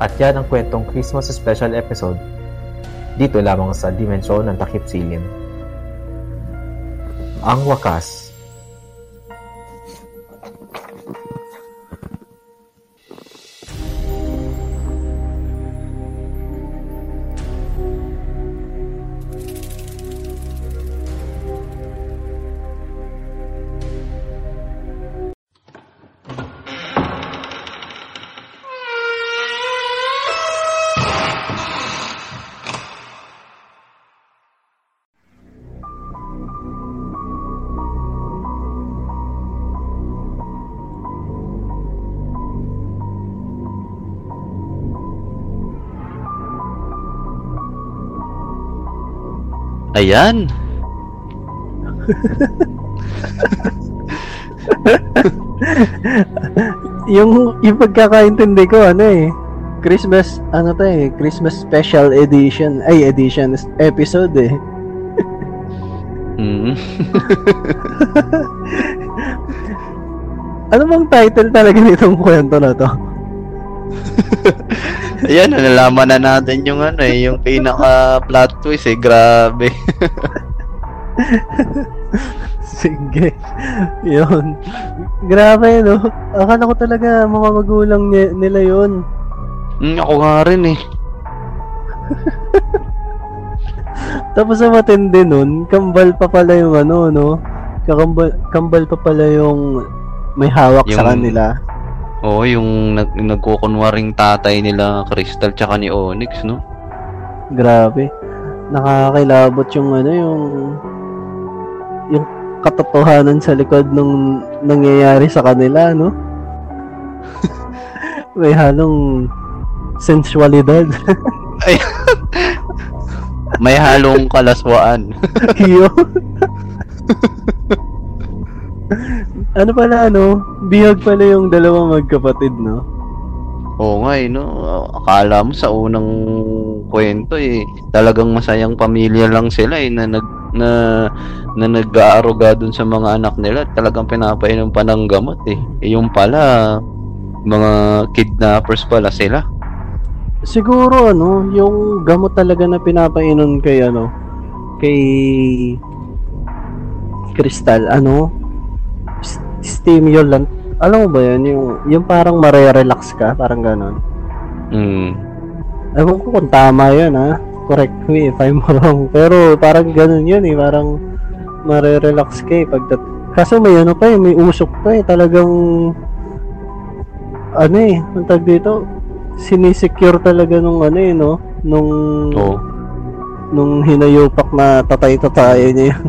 At yan ang kwentong Christmas special episode dito lamang sa Dimensyon ng Takip Silim. Ang wakas Ayan. yung yung pagkakaintindi ko ano eh Christmas ano to eh Christmas special edition ay edition episode eh Mm. ano bang title talaga nitong kwento na to Ayan, nalaman na natin yung ano eh, yung pinaka plot twist eh, grabe. sige. Yun. Grabe no? Akala ko talaga mga magulang ni- nila yun. Mm, ako nga rin eh. tapos sa matindi nun kambal pa pala yung ano no? Kakambal kambal pa pala yung may hawak sa Yung- kanila Oo, yung nag nagkukunwaring tatay nila Crystal tsaka ni Onyx, no? Grabe. Nakakakilabot yung ano yung yung katotohanan sa likod nung nangyayari sa kanila, no? May halong sensualidad. May halong kalaswaan. Yun. ano pala ano, bihag pala yung dalawang magkapatid, no? Oo nga eh, no? Akala mo sa unang kwento eh, talagang masayang pamilya lang sila eh, na nag na, na nag-aaruga dun sa mga anak nila. Talagang pinapainom pa ng gamot eh. eh yung pala, mga kidnappers pala sila. Siguro ano, yung gamot talaga na pinapainom kay ano, kay Crystal, ano, stimulant. Alam mo ba yan? Yung, yung parang mare-relax ka, parang ganon. Mm. Ewan ko kung tama yun, ha? Correct me if I'm wrong. Pero parang ganon yun, eh. Parang mare-relax ka, eh. Pagdat Kaso may ano pa, eh. May usok pa, eh. Talagang, ano eh, ang tag dito, sinisecure talaga nung ano eh, no? Nung, Oo. nung hinayupak na tatay-tatayan niya yun.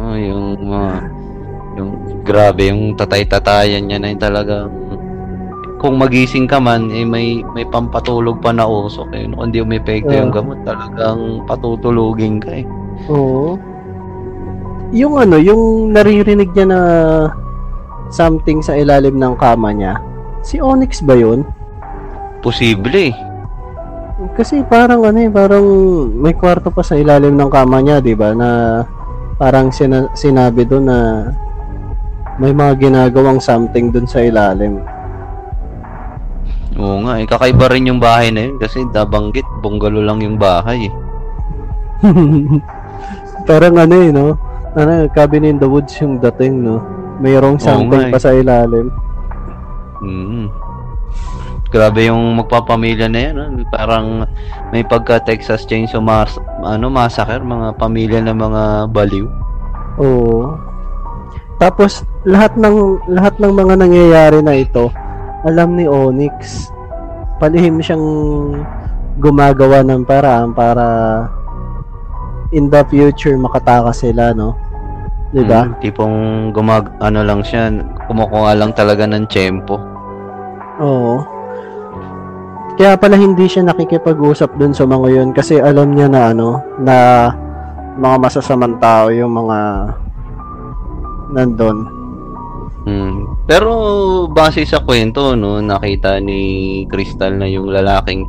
Oh, yung mga yung grabe yung tatay-tatayan niya na yung talagang kung magising ka man eh may may pampatulog pa na usok eh. Kung di may epekto yung gamot talagang patutulugin ka eh. Oo. Yung ano, yung naririnig niya na something sa ilalim ng kama niya. Si Onyx ba yun? Posible eh. Kasi parang ano eh, parang may kwarto pa sa ilalim ng kama niya, 'di ba? Na parang sina- sinabi doon na may mga ginagawang something doon sa ilalim. Oo nga eh. Kakaiba rin yung bahay na yun kasi nabanggit bungalo lang yung bahay eh. parang ano eh, no? Ano, cabin in the woods yung dating, no? Mayroong Oo something nga eh. pa sa ilalim. Mm. Grabe yung magpapamilya na yan. ah. Parang may pagka Texas Chainsaw Mas ano, Massacre, mga pamilya ng mga baliw. Oo. Tapos lahat ng lahat ng mga nangyayari na ito, alam ni Onyx. Palihim siyang gumagawa ng paraan para in the future makatakas sila, no? 'Di ba? Mm, tipong gumag ano lang siya, kumukuha lang talaga ng tiyempo. Oo. Kaya pala hindi siya nakikipag-usap dun sa mga yun kasi alam niya na ano, na mga masasamang tao yung mga nandun. Mm. Pero base sa kwento no, nakita ni Crystal na yung lalaking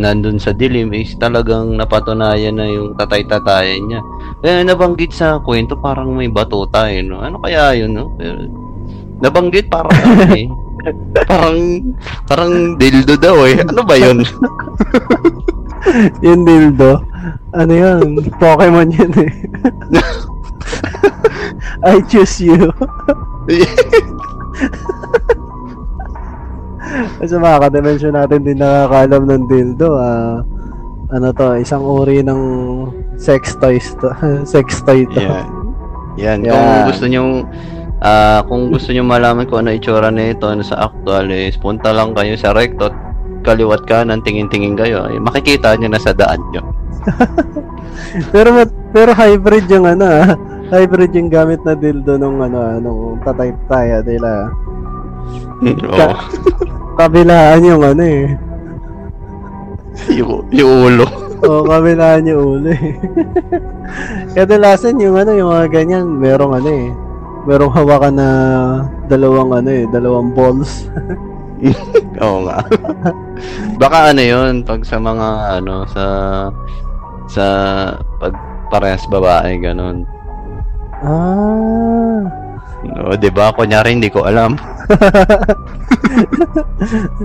nandun sa dilim is talagang napatunayan na yung tatay-tatayan niya. Kaya nabanggit sa kwento parang may bato tayo, no? Ano kaya yun, no? Pero, nabanggit parang ano eh. Parang parang dildo daw eh. Ano ba yun? Yung dildo, ano yun? Pokemon yun eh. I choose you. Sa mga ka-dimension natin din nakakalam ng dildo, ah, ano to, isang uri ng sex toys to. sex toy to. Yan. Yan. Yan. Kung gusto nyo ah kung gusto nyo malaman kung ano itsura nito ano sa actual is punta lang kayo sa recto at kaliwat kanan tingin-tingin kayo ay makikita nyo na sa daan nyo. pero pero hybrid yung ano, ah. hybrid yung gamit na dildo nung ano, ah, nung tatay-taya nila. Oo. Kabilaan yung ano eh. yung, yung ulo. Oo, kabilaan yung ulo eh. Kadalasan yung ano, yung mga ganyan, merong ano eh. Merong hawakan na dalawang ano eh, dalawang balls. Oo nga. Baka ano yun, pag sa mga ano, sa sa pag parehas babae, ganun. Ah. O, di ba? Kunyari, hindi ko alam.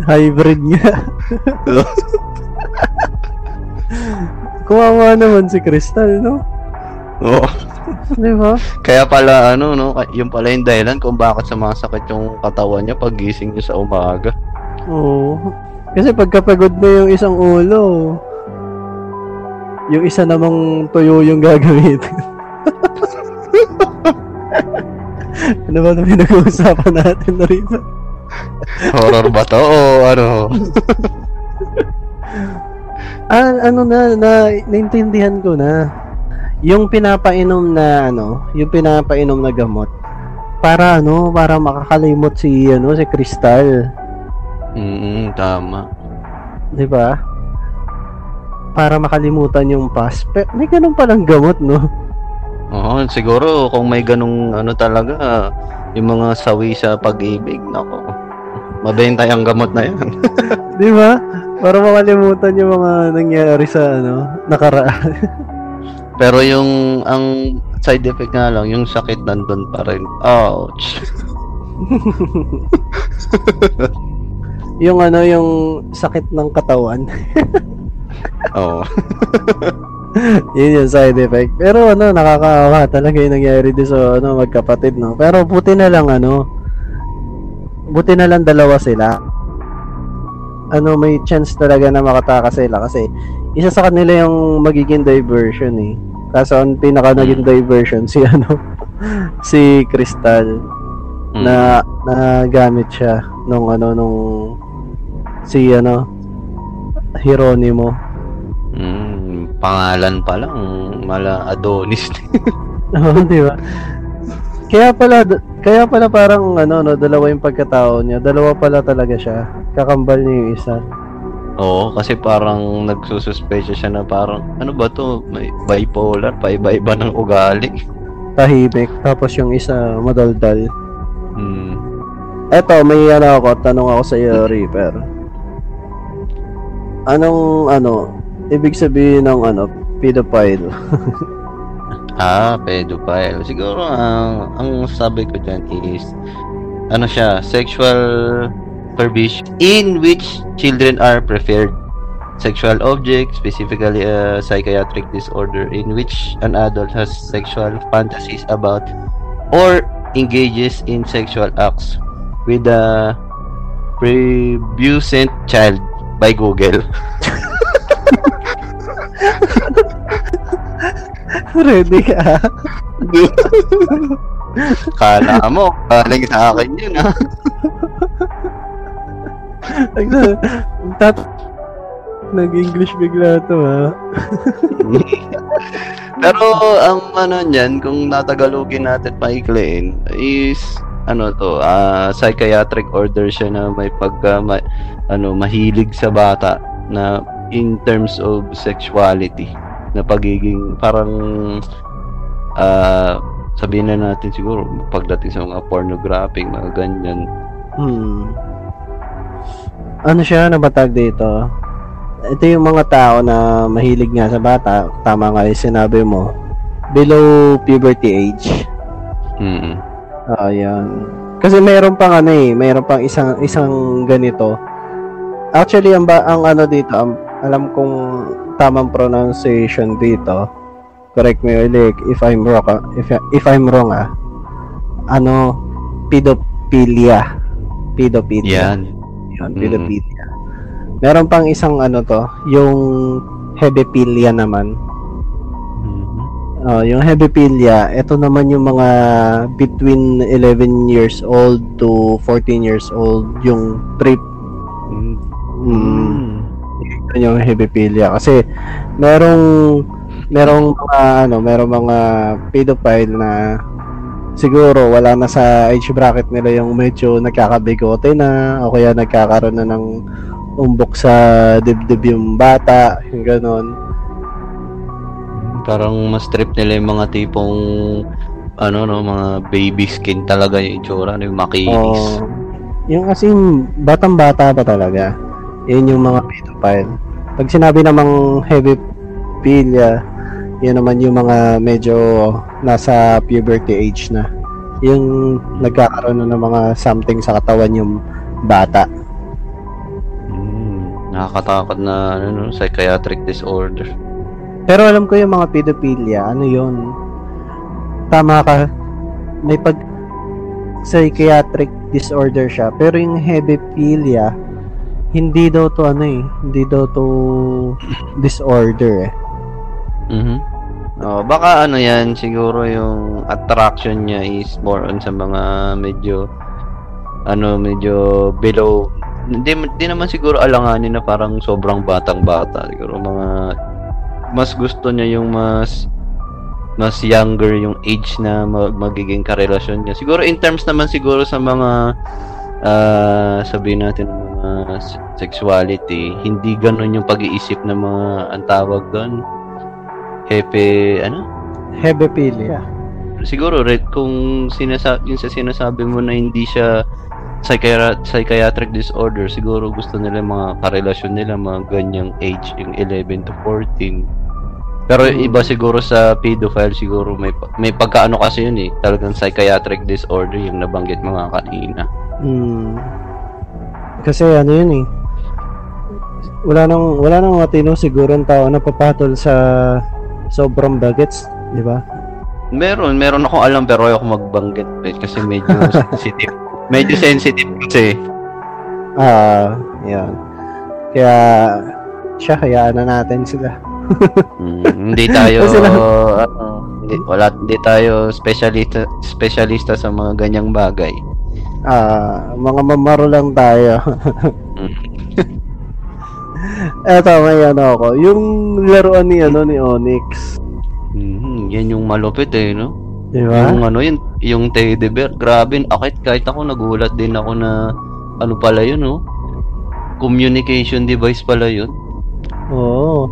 Hybrid nga. Kuwawa naman si Crystal, no? Oo. Di ba? Kaya pala, ano, no, yung pala yung dahilan kung bakit sumasakit yung katawan niya pag gising niya sa umaga. Oo. Kasi pagkapagod na yung isang ulo, yung isa namang tuyo yung gagamitin. ano ba na pinag-uusapan natin na rin? Horror ba to o ano? Ah, ano na, na, naintindihan ko na. Yung pinapainom na, ano, yung pinapainom na gamot, para ano, para makakalimot si, ano, si Crystal. Mm, tama. 'di ba? Para makalimutan yung past. Pero may ganun palang gamot, no? Oo, siguro kung may ganung ano talaga, yung mga sawi sa pag-ibig, nako. Mabenta yung gamot na yan. 'Di ba? Para makalimutan yung mga nangyari sa ano, nakaraan. Pero yung ang side effect nga lang, yung sakit nandun pa rin. Ouch. yung ano, yung sakit ng katawan. Oo. Yun yung side effect. Pero ano, nakakaawa talaga yung nangyari din sa ano, magkapatid, no? Pero buti na lang ano, buti na lang dalawa sila. Ano, may chance talaga na makatakas sila kasi isa sa kanila yung magiging diversion eh. Kaso ang pinaka naging diversion si ano, si Crystal Mm. na na gamit siya nung ano nung si ano Hieronimo. Mm, pangalan pa lang, mala Adonis. Oo, di ba? Kaya pala, kaya pala parang ano, no, dalawa yung pagkatao niya. Dalawa pala talaga siya. Kakambal niya yung isa. Oo, kasi parang nagsususpecha siya na parang, ano ba to, may bipolar, paiba-iba ng ugali. Tahimik. Tapos yung isa, madaldal. Hmm. Eto, may ano ako, tanong ako sa iyo, Reaper. Anong, ano, ibig sabihin ng, ano, pedophile? Ah, pedophile. Siguro, ang ang sabi ko dyan is, ano siya, sexual perversion in which children are preferred. Sexual object, specifically a psychiatric disorder in which an adult has sexual fantasies about or engages in sexual acts with a prepubescent child by Google. Ready ka? Kala mo, galing sa akin yun ha. Ah. Tat Nag-English bigla to ha. Pero ang ano niyan, kung natagalogin natin paikliin, is ano to, ah psychiatric order siya na may pagka ma, ano mahilig sa bata na in terms of sexuality na pagiging parang ah sabihin na natin siguro pagdating sa mga pornographic mga ganyan Hmm. Ano siya na batag dito? Ito yung mga tao na mahilig nga sa bata. Tama nga yung sinabi mo. Below puberty age. mm Ah, yan. Kasi mayroon pang ano eh, mayroon pang isang isang ganito. Actually, ang, ba, ang ano dito, ang, alam kong tamang pronunciation dito. Correct me ulit if I'm wrong. ah. If if I'm wrong ah. Ano, pedophilia. Pedophilia. yan Yun, Mm. Meron pang isang ano to, yung hebephilia naman. Mhm. Oh, yung hebephilia, ito naman yung mga between 11 years old to 14 years old yung trip. Mm. Mm, yun yung hebephilia kasi merong merong mga ano, merong mga pedophile na siguro wala na sa age bracket nila yung medyo nagkakabigote na o kaya nagkakaroon na ng umbok sa dibdib yung bata, yung ganon. Parang mas trip nila yung mga tipong ano no, mga baby skin talaga yung itsura, yung makinis. Oh, yung as in, batang-bata pa talaga. Yun yung mga pedophile. Pag sinabi namang heavy philia, yun naman yung mga medyo nasa puberty age na. Yung nagkakaroon na ng mga something sa katawan yung bata. Hmm, nakakatakot na ano, no, psychiatric disorder. Pero alam ko yung mga pedophilia, ano yun? Tama ka. May pag psychiatric disorder siya. Pero yung hebephilia, hindi daw to ano eh. Hindi daw to disorder eh. Mhm. Oh, baka ano 'yan, siguro yung attraction niya is more on sa mga medyo ano, medyo below hindi, hindi naman siguro alanganin na parang sobrang batang-bata. Siguro mga mas gusto niya yung mas mas younger yung age na mag- magiging karelasyon niya. Siguro in terms naman siguro sa mga ah sabihin natin mga sexuality, hindi ganun yung pag-iisip ng mga ang tawag doon. Hepe, ano? Hebephilia. Siguro red kung sinasa yung sa sinasabi mo na hindi siya psychiatric, psychiatric disorder, siguro gusto nila mga karelasyon nila mga ganyang age, yung 11 to 14. Pero Hmm. iba siguro sa pedophile siguro may may pagkaano kasi yun eh, talagang psychiatric disorder yung nabanggit mo nga kanina. Hmm. Kasi ano yun eh. Wala nang wala nang matino siguro ang tao na papatol sa sobrang bagets, di ba? Meron, meron akong alam pero ayoko magbanggit eh, kasi medyo sensitive. Medyo sensitive kasi. Ah, yan. Kaya siya hayaan na natin sila. Mm, hindi tayo ano, hindi, wala hindi tayo specialista specialista sa mga ganyang bagay. Ah, mga mamaro lang tayo. Mm. Eto, may ano ako. Yung laruan ni ano ni Onyx. Mhm, yan yung malupit eh, no? Di ba? Yung ano yun, yung teddy bear, grabe, akit kahit ako nagulat din ako na ano pala yun, no? Communication device pala yun. Oo.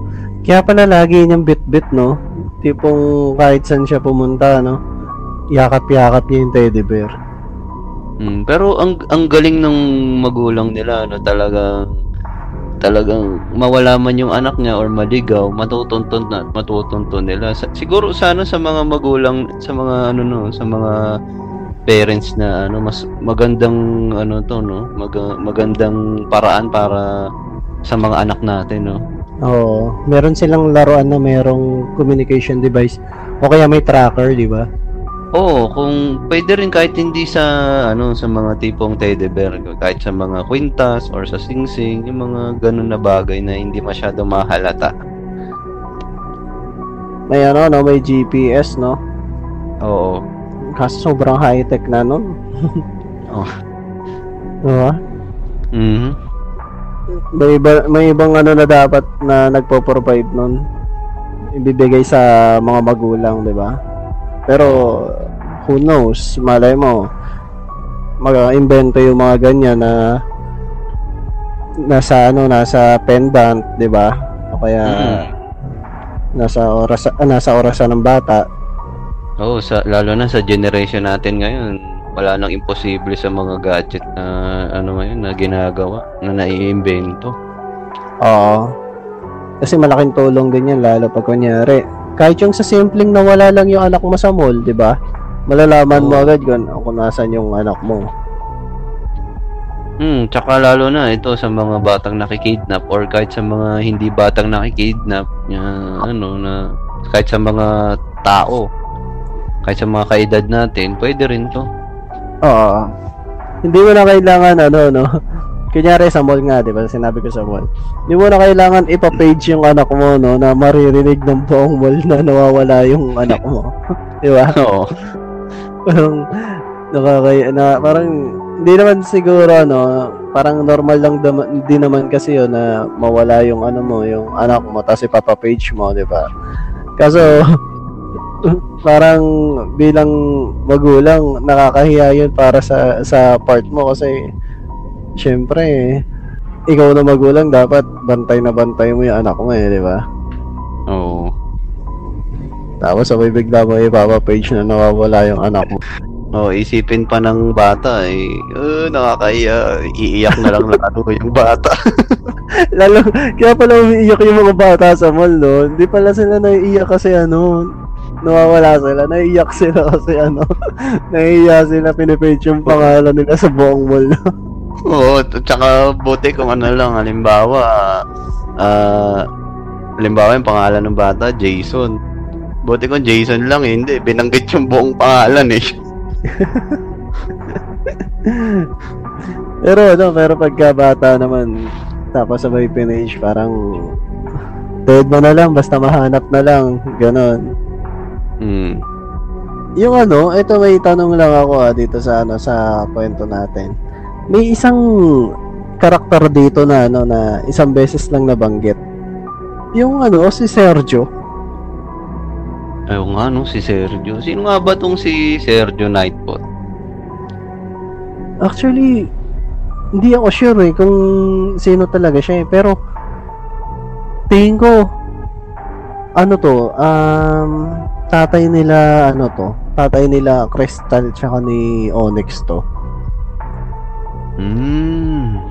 Kaya pala lagi niyang bit-bit, no? Tipong kahit saan siya pumunta, no? Yakap-yakap niya yung teddy bear. Mm, pero ang ang galing ng magulang nila, no, talagang talagang mawala man yung anak niya or maligaw, matutunton na matutunton nila. Sa, siguro sana sa mga magulang, sa mga ano no, sa mga parents na ano mas magandang ano to no, Maga- magandang paraan para sa mga anak natin no. Oo. Meron silang laruan na merong communication device. O kaya may tracker, di ba? Oo, kung pwede rin kahit hindi sa ano sa mga tipong teddy bear, kahit sa mga kwintas or sa singsing, yung mga ganun na bagay na hindi masyado mahalata. May ano, no? May GPS, no? Oo. Kaso sobrang high-tech na nun. Oh. Diba? Mhm. May, iba, may ibang ano na dapat na nagpo-provide nun. Ibibigay sa mga magulang, di ba? Pero, who knows? Malay mo, mag-invento yung mga ganyan na nasa ano, nasa pendant, di ba? O kaya Mhm. nasa oras ah, nasa orasan ng bata. Oo, sa lalo na sa generation natin ngayon, wala nang imposible sa mga gadget na ano ngayon na ginagawa, na naiimbento. Oo. Kasi malaking tulong din yan lalo pag kunyari. Kahit yung sa simpleng nawala lang yung anak mo sa mall, di ba? Malalaman mo Oo. agad kung, kung nasan yung anak mo. Hmm, tsaka lalo na ito sa mga batang nakikidnap or kahit sa mga hindi batang nakikidnap, uh, ano na kahit sa mga tao, kahit sa mga kaedad natin, pwede rin to. Oo. Hindi mo na kailangan ano, no? Kunyari sa mall nga, di ba? Sinabi ko sa mall. Hindi mo na kailangan ipa-page yung anak mo, no? Na maririnig ng buong mall na nawawala yung anak mo. di ba? Oo. parang nakakaya na parang hindi naman siguro no parang normal lang dam- din naman kasi yun na mawala yung ano mo yung anak mo tapos ipapa-page mo di ba kaso parang bilang magulang nakakahiya yun para sa sa part mo kasi syempre ikaw na magulang dapat bantay na bantay mo yung anak mo eh di ba Oo. Tapos sabay bigla mo ipapa-page na nawawala yung anak mo. Oh, isipin pa ng bata eh. Uh, nakakaya. Iiyak na lang lalo yung bata. Lalo, kaya pala umiiyak yung mga bata sa mall, no? Hindi pala sila naiiyak kasi ano, nawawala sila. Naiiyak sila kasi ano, naiiyak sila, pinipage yung pangalan nila sa buong mall. no? Oo, tsaka buti kung ano lang, halimbawa, ah, halimbawa yung pangalan ng bata, Jason. Buti kung Jason lang, eh, hindi. Binanggit yung buong pangalan eh. Pero ano, pero pagka bata naman, tapos sabay pinage, parang dead mo na lang, basta mahanap na lang, ganon. Hmm. Yung ano, ito may tanong lang ako ah, dito sa ano sa kwento natin. May isang karakter dito na ano na isang beses lang nabanggit. Yung ano, si Sergio. Ayun nga, no, si Sergio. Sino nga ba tong si Sergio Nightbot? Actually, hindi ako sure eh kung sino talaga siya eh. Pero, tingin ko, ano to, um, tatay nila, ano to, tatay nila Crystal tsaka ni Onyx to. Hmm.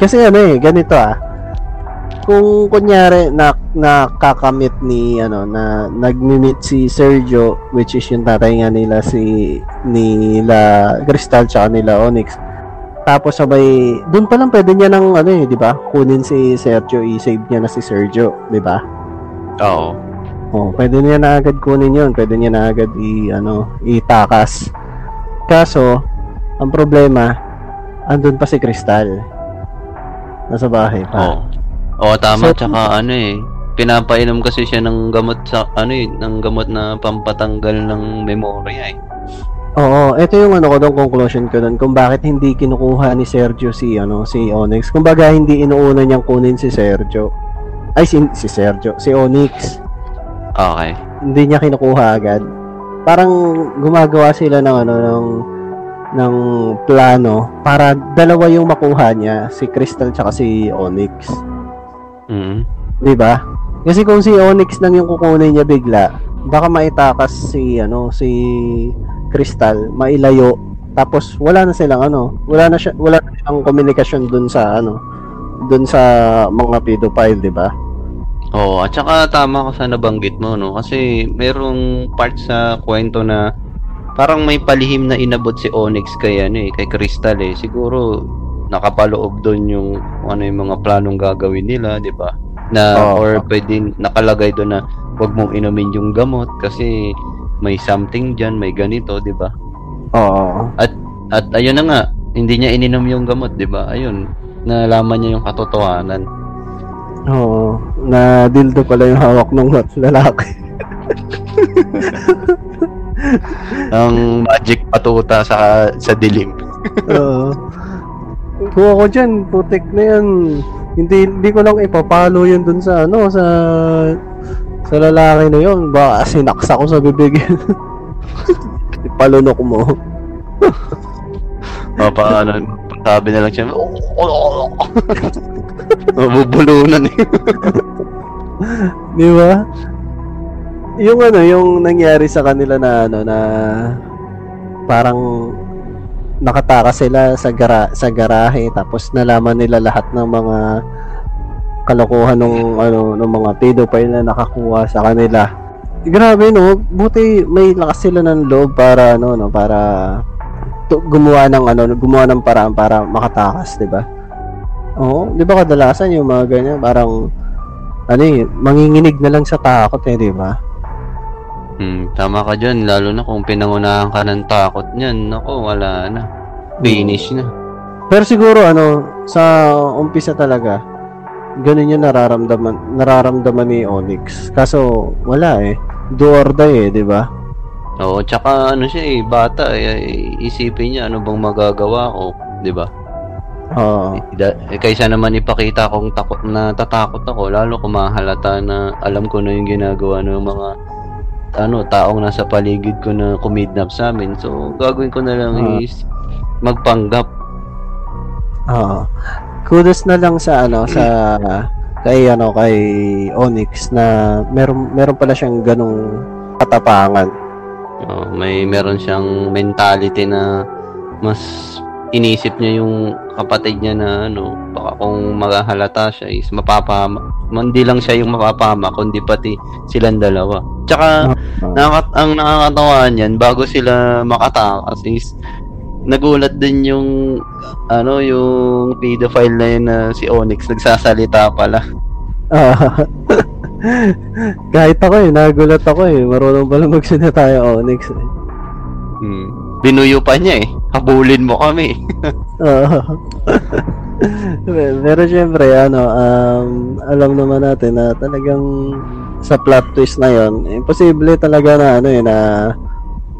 Kasi ano eh, ganito ah. Kung kunyari na nakakamit ni ano na nagmi-meet si Sergio which is yung tatay nga nila si nila Crystal tsaka nila Onyx. Tapos sabay doon pa lang pwede niya nang ano eh, 'di ba? Kunin si Sergio, i-save niya na si Sergio, 'di ba? Oo. Oh, pwede niya na agad kunin 'yon, pwede niya na agad i ano, itakas. Kaso ang problema andun pa si Crystal. Nasa bahay pa. Oo. Oo, tama. So- Tsaka ano eh, pinapainom kasi siya ng gamot sa, ano eh, ng gamot na pampatanggal ng memorya eh. Oo, ito yung ano ko doon conclusion ko doon kung bakit hindi kinukuha ni Sergio si ano si Onyx. Kumbaga hindi inuuna niyang kunin si Sergio. Ay si, si Sergio, si Onyx. Okay. Hindi niya kinukuha agad. Parang gumagawa sila ng ano ng ng plano para dalawa yung makuha niya, si Crystal tsaka si Onyx. Mm. 'Di ba? Kasi kung si Onyx lang yung kukunin niya bigla, baka maitakas si ano si Crystal, mailayo. Tapos wala na silang ano, wala na siya wala na silang komunikasyon dun sa ano, dun sa mga pedophile, 'di ba? Oo, at saka tama ka sa nabanggit mo, no? Kasi merong part sa kwento na parang may palihim na inabot si Onyx kay ano eh, kay Crystal eh. Siguro nakapaloob doon yung ano yung mga planong gagawin nila, 'di ba? Na Oo. or pwede nakalagay doon na wag mong inumin yung gamot kasi may something diyan, may ganito, 'di ba? Oo. At ayun na nga, hindi niya ininom yung gamot, 'di ba? Ayun, nalaman niya yung katotohanan. Oo. Na dildo pala yung hawak ng lalaki. Ang magic patuta sa sa dilim. Oo. Kung ako dyan, putik na yan. Hindi, hindi ko lang ipapalo yun dun sa ano, sa sa lalaki na yun. Baka sinaksa ko sa bibig. Ipalunok mo. O, pa, ano, sabi na lang siya, mabubulunan eh. Di ba? Yung ano, yung nangyari sa kanila na ano na parang nakatakas sila sa gara sa garahe tapos nalaman nila lahat ng mga kalokohan ng ano ng mga pedophile na nakakuha sa kanila. Grabe no, buti may lakas sila ng loob para ano no para to, gumawa ng ano gumawa ng paraan para makatakas, 'di ba? Oo, 'di ba kadalasan yung mga ganyan parang ano eh, manginginig na lang sa takot eh, di ba? Hmm, tama ka dyan, lalo na kung pinangunahan ka ng takot niyan, nako, wala na. Finish na. Pero siguro ano, sa umpisa talaga, ganun yung nararamdaman, nararamdaman ni Onyx. Kaso wala eh. Do or die eh, di ba? Oo, tsaka ano siya eh, bata eh, isipin niya ano bang magagawa ko, di ba? Oo. Eh, kaysa naman ipakita kong takot na tatakot ako, lalo kung mahalata na alam ko na yung ginagawa ng mga ano, taong nasa paligid ko na kumidnap sa amin. So, gagawin ko na lang Ah. is magpanggap. Oo. Kudos na lang sa ano sa kay ano kay Onyx na meron meron pala siyang ganong katapangan. Oh, may meron siyang mentality na mas inisip niya yung kapatid niya na ano, baka kung maghahalata siya is mapapahama. Hindi lang siya yung mapapahama, kundi pati silang dalawa. Tsaka, nakakat ang nakakatawa niyan, bago sila makatakas is nagulat din yung ano yung pedophile na yun na si Onyx nagsasalita pala. Ah. Kahit ako eh, nagulat ako eh. Marunong pala magsalita yung Onyx eh. Hmm. Binuyo pa niya eh. Habulin mo kami. Oo. Pero syempre, ano, um, alam naman natin na talagang sa plot twist na yon, imposible talaga na ano eh, na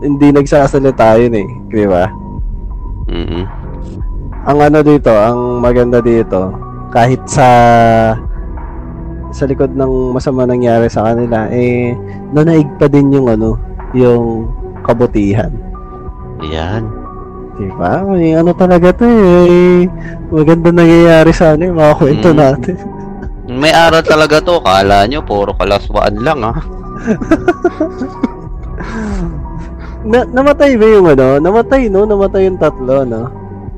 hindi nagsasalita yun eh, di ba? mm Ang ano dito, ang maganda dito, kahit sa sa likod ng masama nangyari sa kanila, eh, nanaig pa din yung ano, yung kabutihan. Yan. Diba? May ano talaga to eh. Maganda nangyayari sa ano yung mga kwento Mm. natin. May aral talaga to. Kala nyo, puro kalaswaan lang ah. Na, namatay ba yung ano? Namatay no? Namatay yung tatlo no?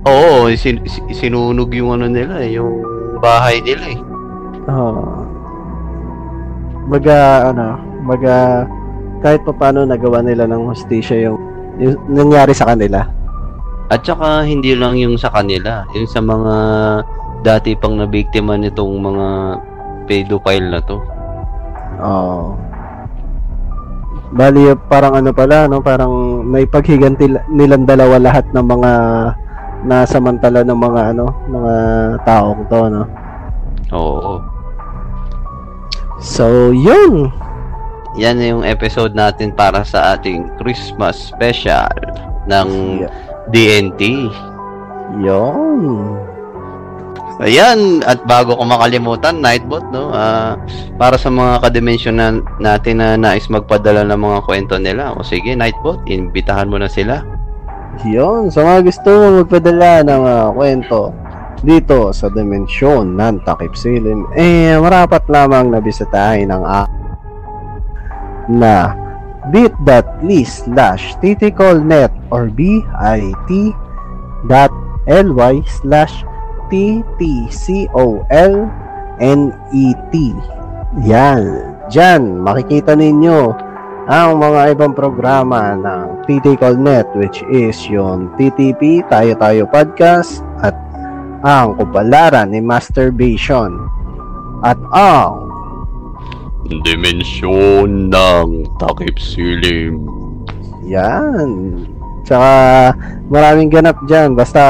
Oo, sin- sin- sinunog yung ano nila eh, yung bahay nila eh. Oo. Baga ano, baga kahit pa paano nagawa nila ng hostisya yung, yung nangyari sa kanila. At saka hindi lang yung sa kanila, yung sa mga dati pang nabiktima nitong mga pedophile na to. Oo. Bali, parang ano pala, no? Parang may paghiganti nilang dalawa lahat ng mga nasamantala ng mga ano, mga taong to, no? Oo. So, yun. Yan na yung episode natin para sa ating Christmas special ng Yeah. DNT. Yun. Ayan, at bago ko makalimutan, Nightbot, no? ah, para sa mga kadimensyon na, natin na nais magpadala ng mga kwento nila. O sige, Nightbot, imbitahan mo na sila. Yun. Sa mga gusto mo magpadala ng mga kwento dito sa dimensyon ng Takip Silim, eh, marapat lamang na bisitahin ang a na bit.ly slash titcallnet or bit dot ly slash ttcolnet yan. Dyan makikita ninyo ang mga ibang programa ng TT Callnet which is yung TTP, Tayo Tayo Podcast at ang Kupalaran ni Masturbation. At ang Dimensyon ng Takip Silim. yan tsaka maraming ganap dyan basta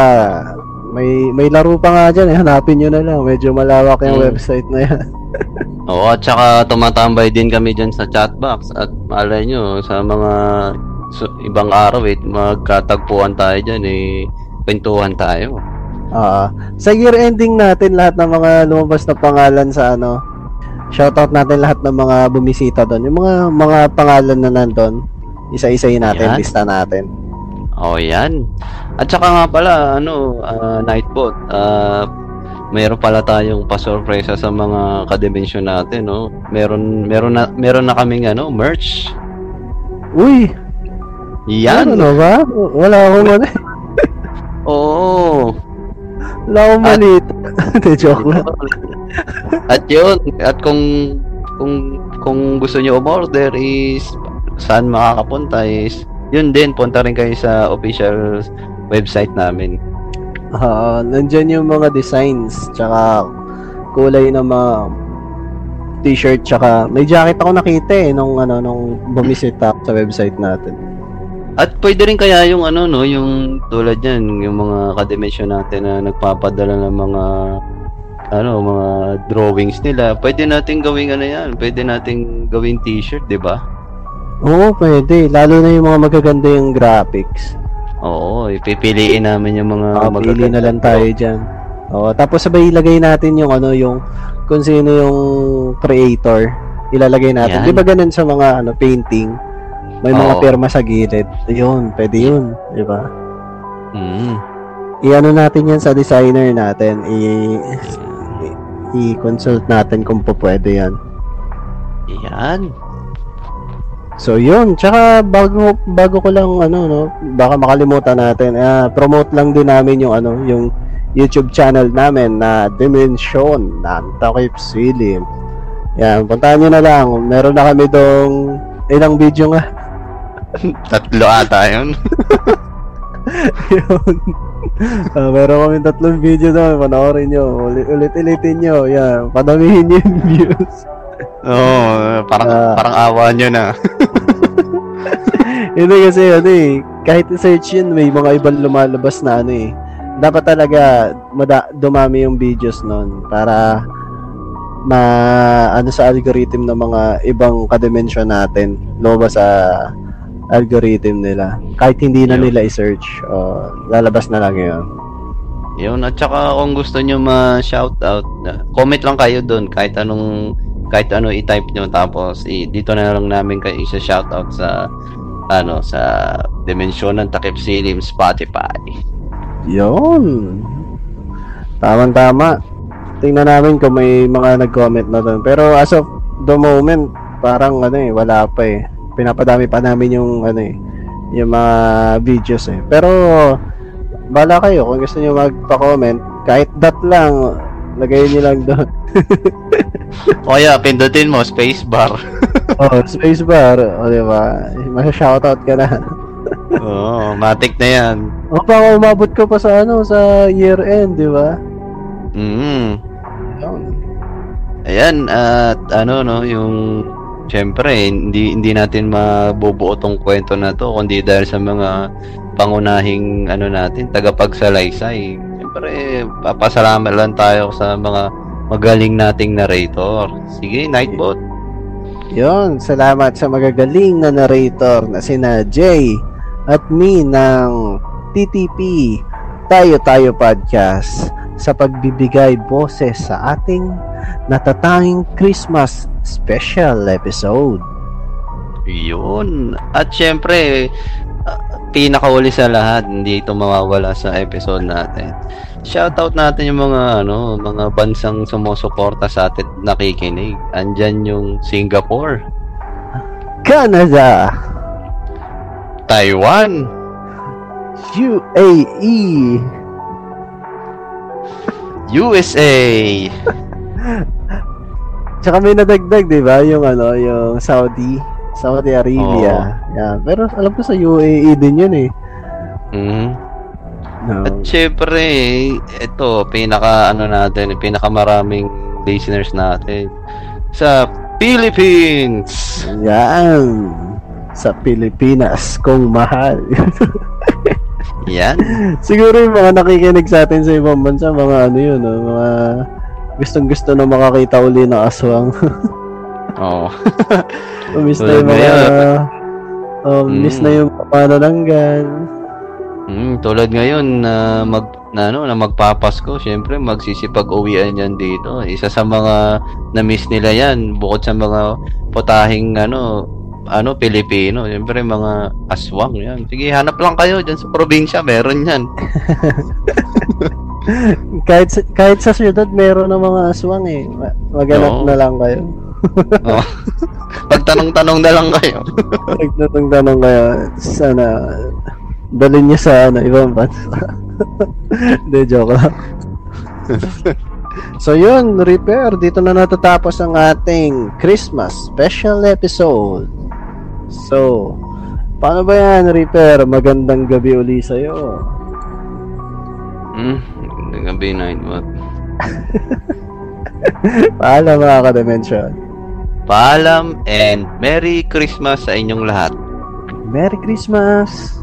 may may laro pa nga dyan eh. hanapin nyo na lang medyo malawak yung Mm. website na yan Oo, at saka tumatambay din kami dyan sa chatbox at malay nyo, sa mga su- ibang araw eh, magkatagpuan tayo dyan eh, kwentuhan tayo. Ah, sa year ending natin lahat ng mga lumabas na pangalan sa ano. Shoutout natin lahat ng mga bumisita doon. Yung mga mga pangalan na nandoon, isa-isahin natin, Yan. lista natin. Oh, yan. At saka nga pala, ano, ah, Nightbot, ah, meron pala tayong pa-sorpresa sa mga kadimensyon natin, no? Meron meron na meron na kaming ano, merch. Uy, Yan. ano ba? Wala akong ano. Oo. Wala akong At- maliit. Hindi, joke lang. At yun, at kung kung kung gusto niyo umorder is saan makakapunta is yun din, punta rin kayo sa official website namin. Ah, nandyan yung mga designs, tsaka kulay ng mga t-shirt, tsaka may jacket ako nakita eh nung ano nung bumisita sa website natin. At pwede rin kaya yung ano no, yung tulad niyan, yung mga kadimensyon natin na nagpapadala ng mga ano, mga drawings nila. Pwede nating gawing ano yan, pwede nating gawing t-shirt, 'di ba? Oo, pwede. Lalo na yung mga magaganda yung graphics. Oo, ipipiliin namin yung mga Ah, pili na lang tayo dyan. Oo, tapos sabay ilagay natin yung ano, yung kung sino yung creator. Ilalagay natin. Di ba ganun sa mga ano, painting? May mga Oo. pirma sa gilid. Ayun, pwede yun. Di ba? Mm. I-ano natin yan sa designer natin. I, i- i-consult natin kung po pwede yan. Yan. So yun, tsaka bago bago ko lang ano no, baka makalimutan natin. ah, promote lang din namin yung ano, yung YouTube channel namin na Dimension ng Takip Silim. Yan, puntahan nyo na lang. Meron na kami dong ilang video nga. Tatlo ata yun. yun. Ah, meron kami tatlong video doon. Panoorin nyo. Ulit, ulit-ulitin nyo. Yan. Padamihin nyo yung views. Oo, parang, Ah. parang awa nyo na. Hindi kasi ano eh, kahit i-search yun, may mga ibang lumalabas na ano eh. Dapat talaga mada- dumami yung videos nun para ma ano sa algorithm ng mga ibang kadimensyon natin lumabas sa algorithm nila. Kahit hindi na nila i-search, oh, lalabas na lang yun. Yun, at saka kung gusto nyo ma-shoutout, comment lang kayo doon kahit anong kahit ano i-type nyo tapos i- dito na lang namin kayo isa-shoutout sa ano sa Dimensyon ng Takip Silim Spotify. Yun. Tama-tama. Tingnan namin kung may mga nag-comment na doon. Pero as of the moment, parang ano eh, wala pa eh. Pinapadami pa namin yung ano eh, yung mga videos eh. Pero bala kayo kung gusto niyo magpa-comment, kahit dot lang, lagay niyo lang doon. O kaya, pindutin mo, spacebar. oh, spacebar, o di ba? Masya-shoutout ka na. Oo, matik na yan. O baka umabot ka pa sa ano, sa year end, di ba? Mm. Yun. Ayan, at ano no, yung Siyempre, hindi hindi natin mabubuo tong kwento na to kundi dahil sa mga pangunahing ano natin, tagapagsalaysay. Siyempre, papasalamat lang tayo sa mga magaling nating narrator. Sige, Nightbot. Yon, salamat sa magagaling na narrator na sina Jay at me ng TTP Tayo Tayo Podcast sa pagbibigay boses sa ating natatanging Christmas special episode. Yun. At syempre, ah, pinakauli sa lahat, hindi ito mawawala sa episode natin. Shoutout natin yung mga ano, mga bansang sumusuporta sa atin nakikinig. Andyan yung Singapore, Canada, Taiwan, UAE, USA, tsaka may nadagdag, di ba? Yung ano, yung Saudi, Saudi Arabia. Yan. Pero alam ko sa UAE din yun eh. Mhm. No. At syempre, ito, pinaka ano natin, pinaka maraming listeners natin sa Philippines. Yan. Sa Pilipinas, kung mahal. Yan. Siguro yung mga nakikinig sa atin sa ibang bansa, mga ano yun, no? mga gustong gusto na makakita uli ng aswang. Oo. miss na yung mga, ngayon. oh, miss Mm. na yung panananggal. Mm, tulad ngayon na mag na ano na magpapasko, syempre magsisipag-uwian yan dito. Isa sa mga na-miss nila yan bukod sa mga putahing ano ano Pilipino, syempre mga aswang yan. Sige, hanap lang kayo diyan sa probinsya, meron yan. Kahit sa, kahit sa syudad, meron ng mga aswang eh. Ma- Maghanap Oo. na lang kayo. Oh. Pagtanong-tanong na lang kayo. Nagtatanong kayo, sana dalhin niyo sa ano, ibang bansa. Hindi, joke lang. so yun, Repair, dito na natatapos ang ating Christmas special episode. So, paano ba yan, Repair? Magandang gabi uli sa'yo. Hmm, gabi night what? Paalam mga ka-dimension. Paalam and Merry Christmas sa inyong lahat. Merry Christmas!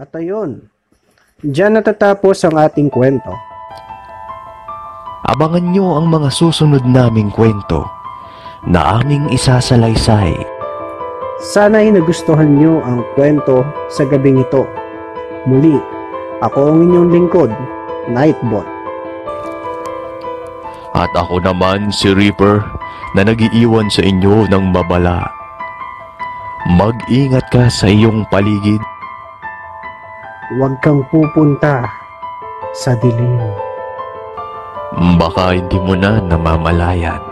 At ayun, dyan natatapos ang ating kwento. Abangan nyo ang mga susunod naming kwento na aming isasalaysay. Sana'y nagustuhan nyo ang kwento sa gabing ito. Muli, ako ang inyong lingkod, Nightbot. At ako naman si Reaper na nagiiwan sa inyo ng babala. Mag-ingat ka sa iyong paligid. Huwag kang pupunta sa dilim. Baka hindi mo na namamalayan.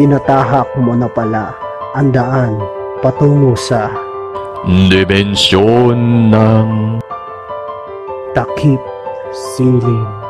Tinatahak mo na pala ang daan patungo sa Dimensyon ng takip silim.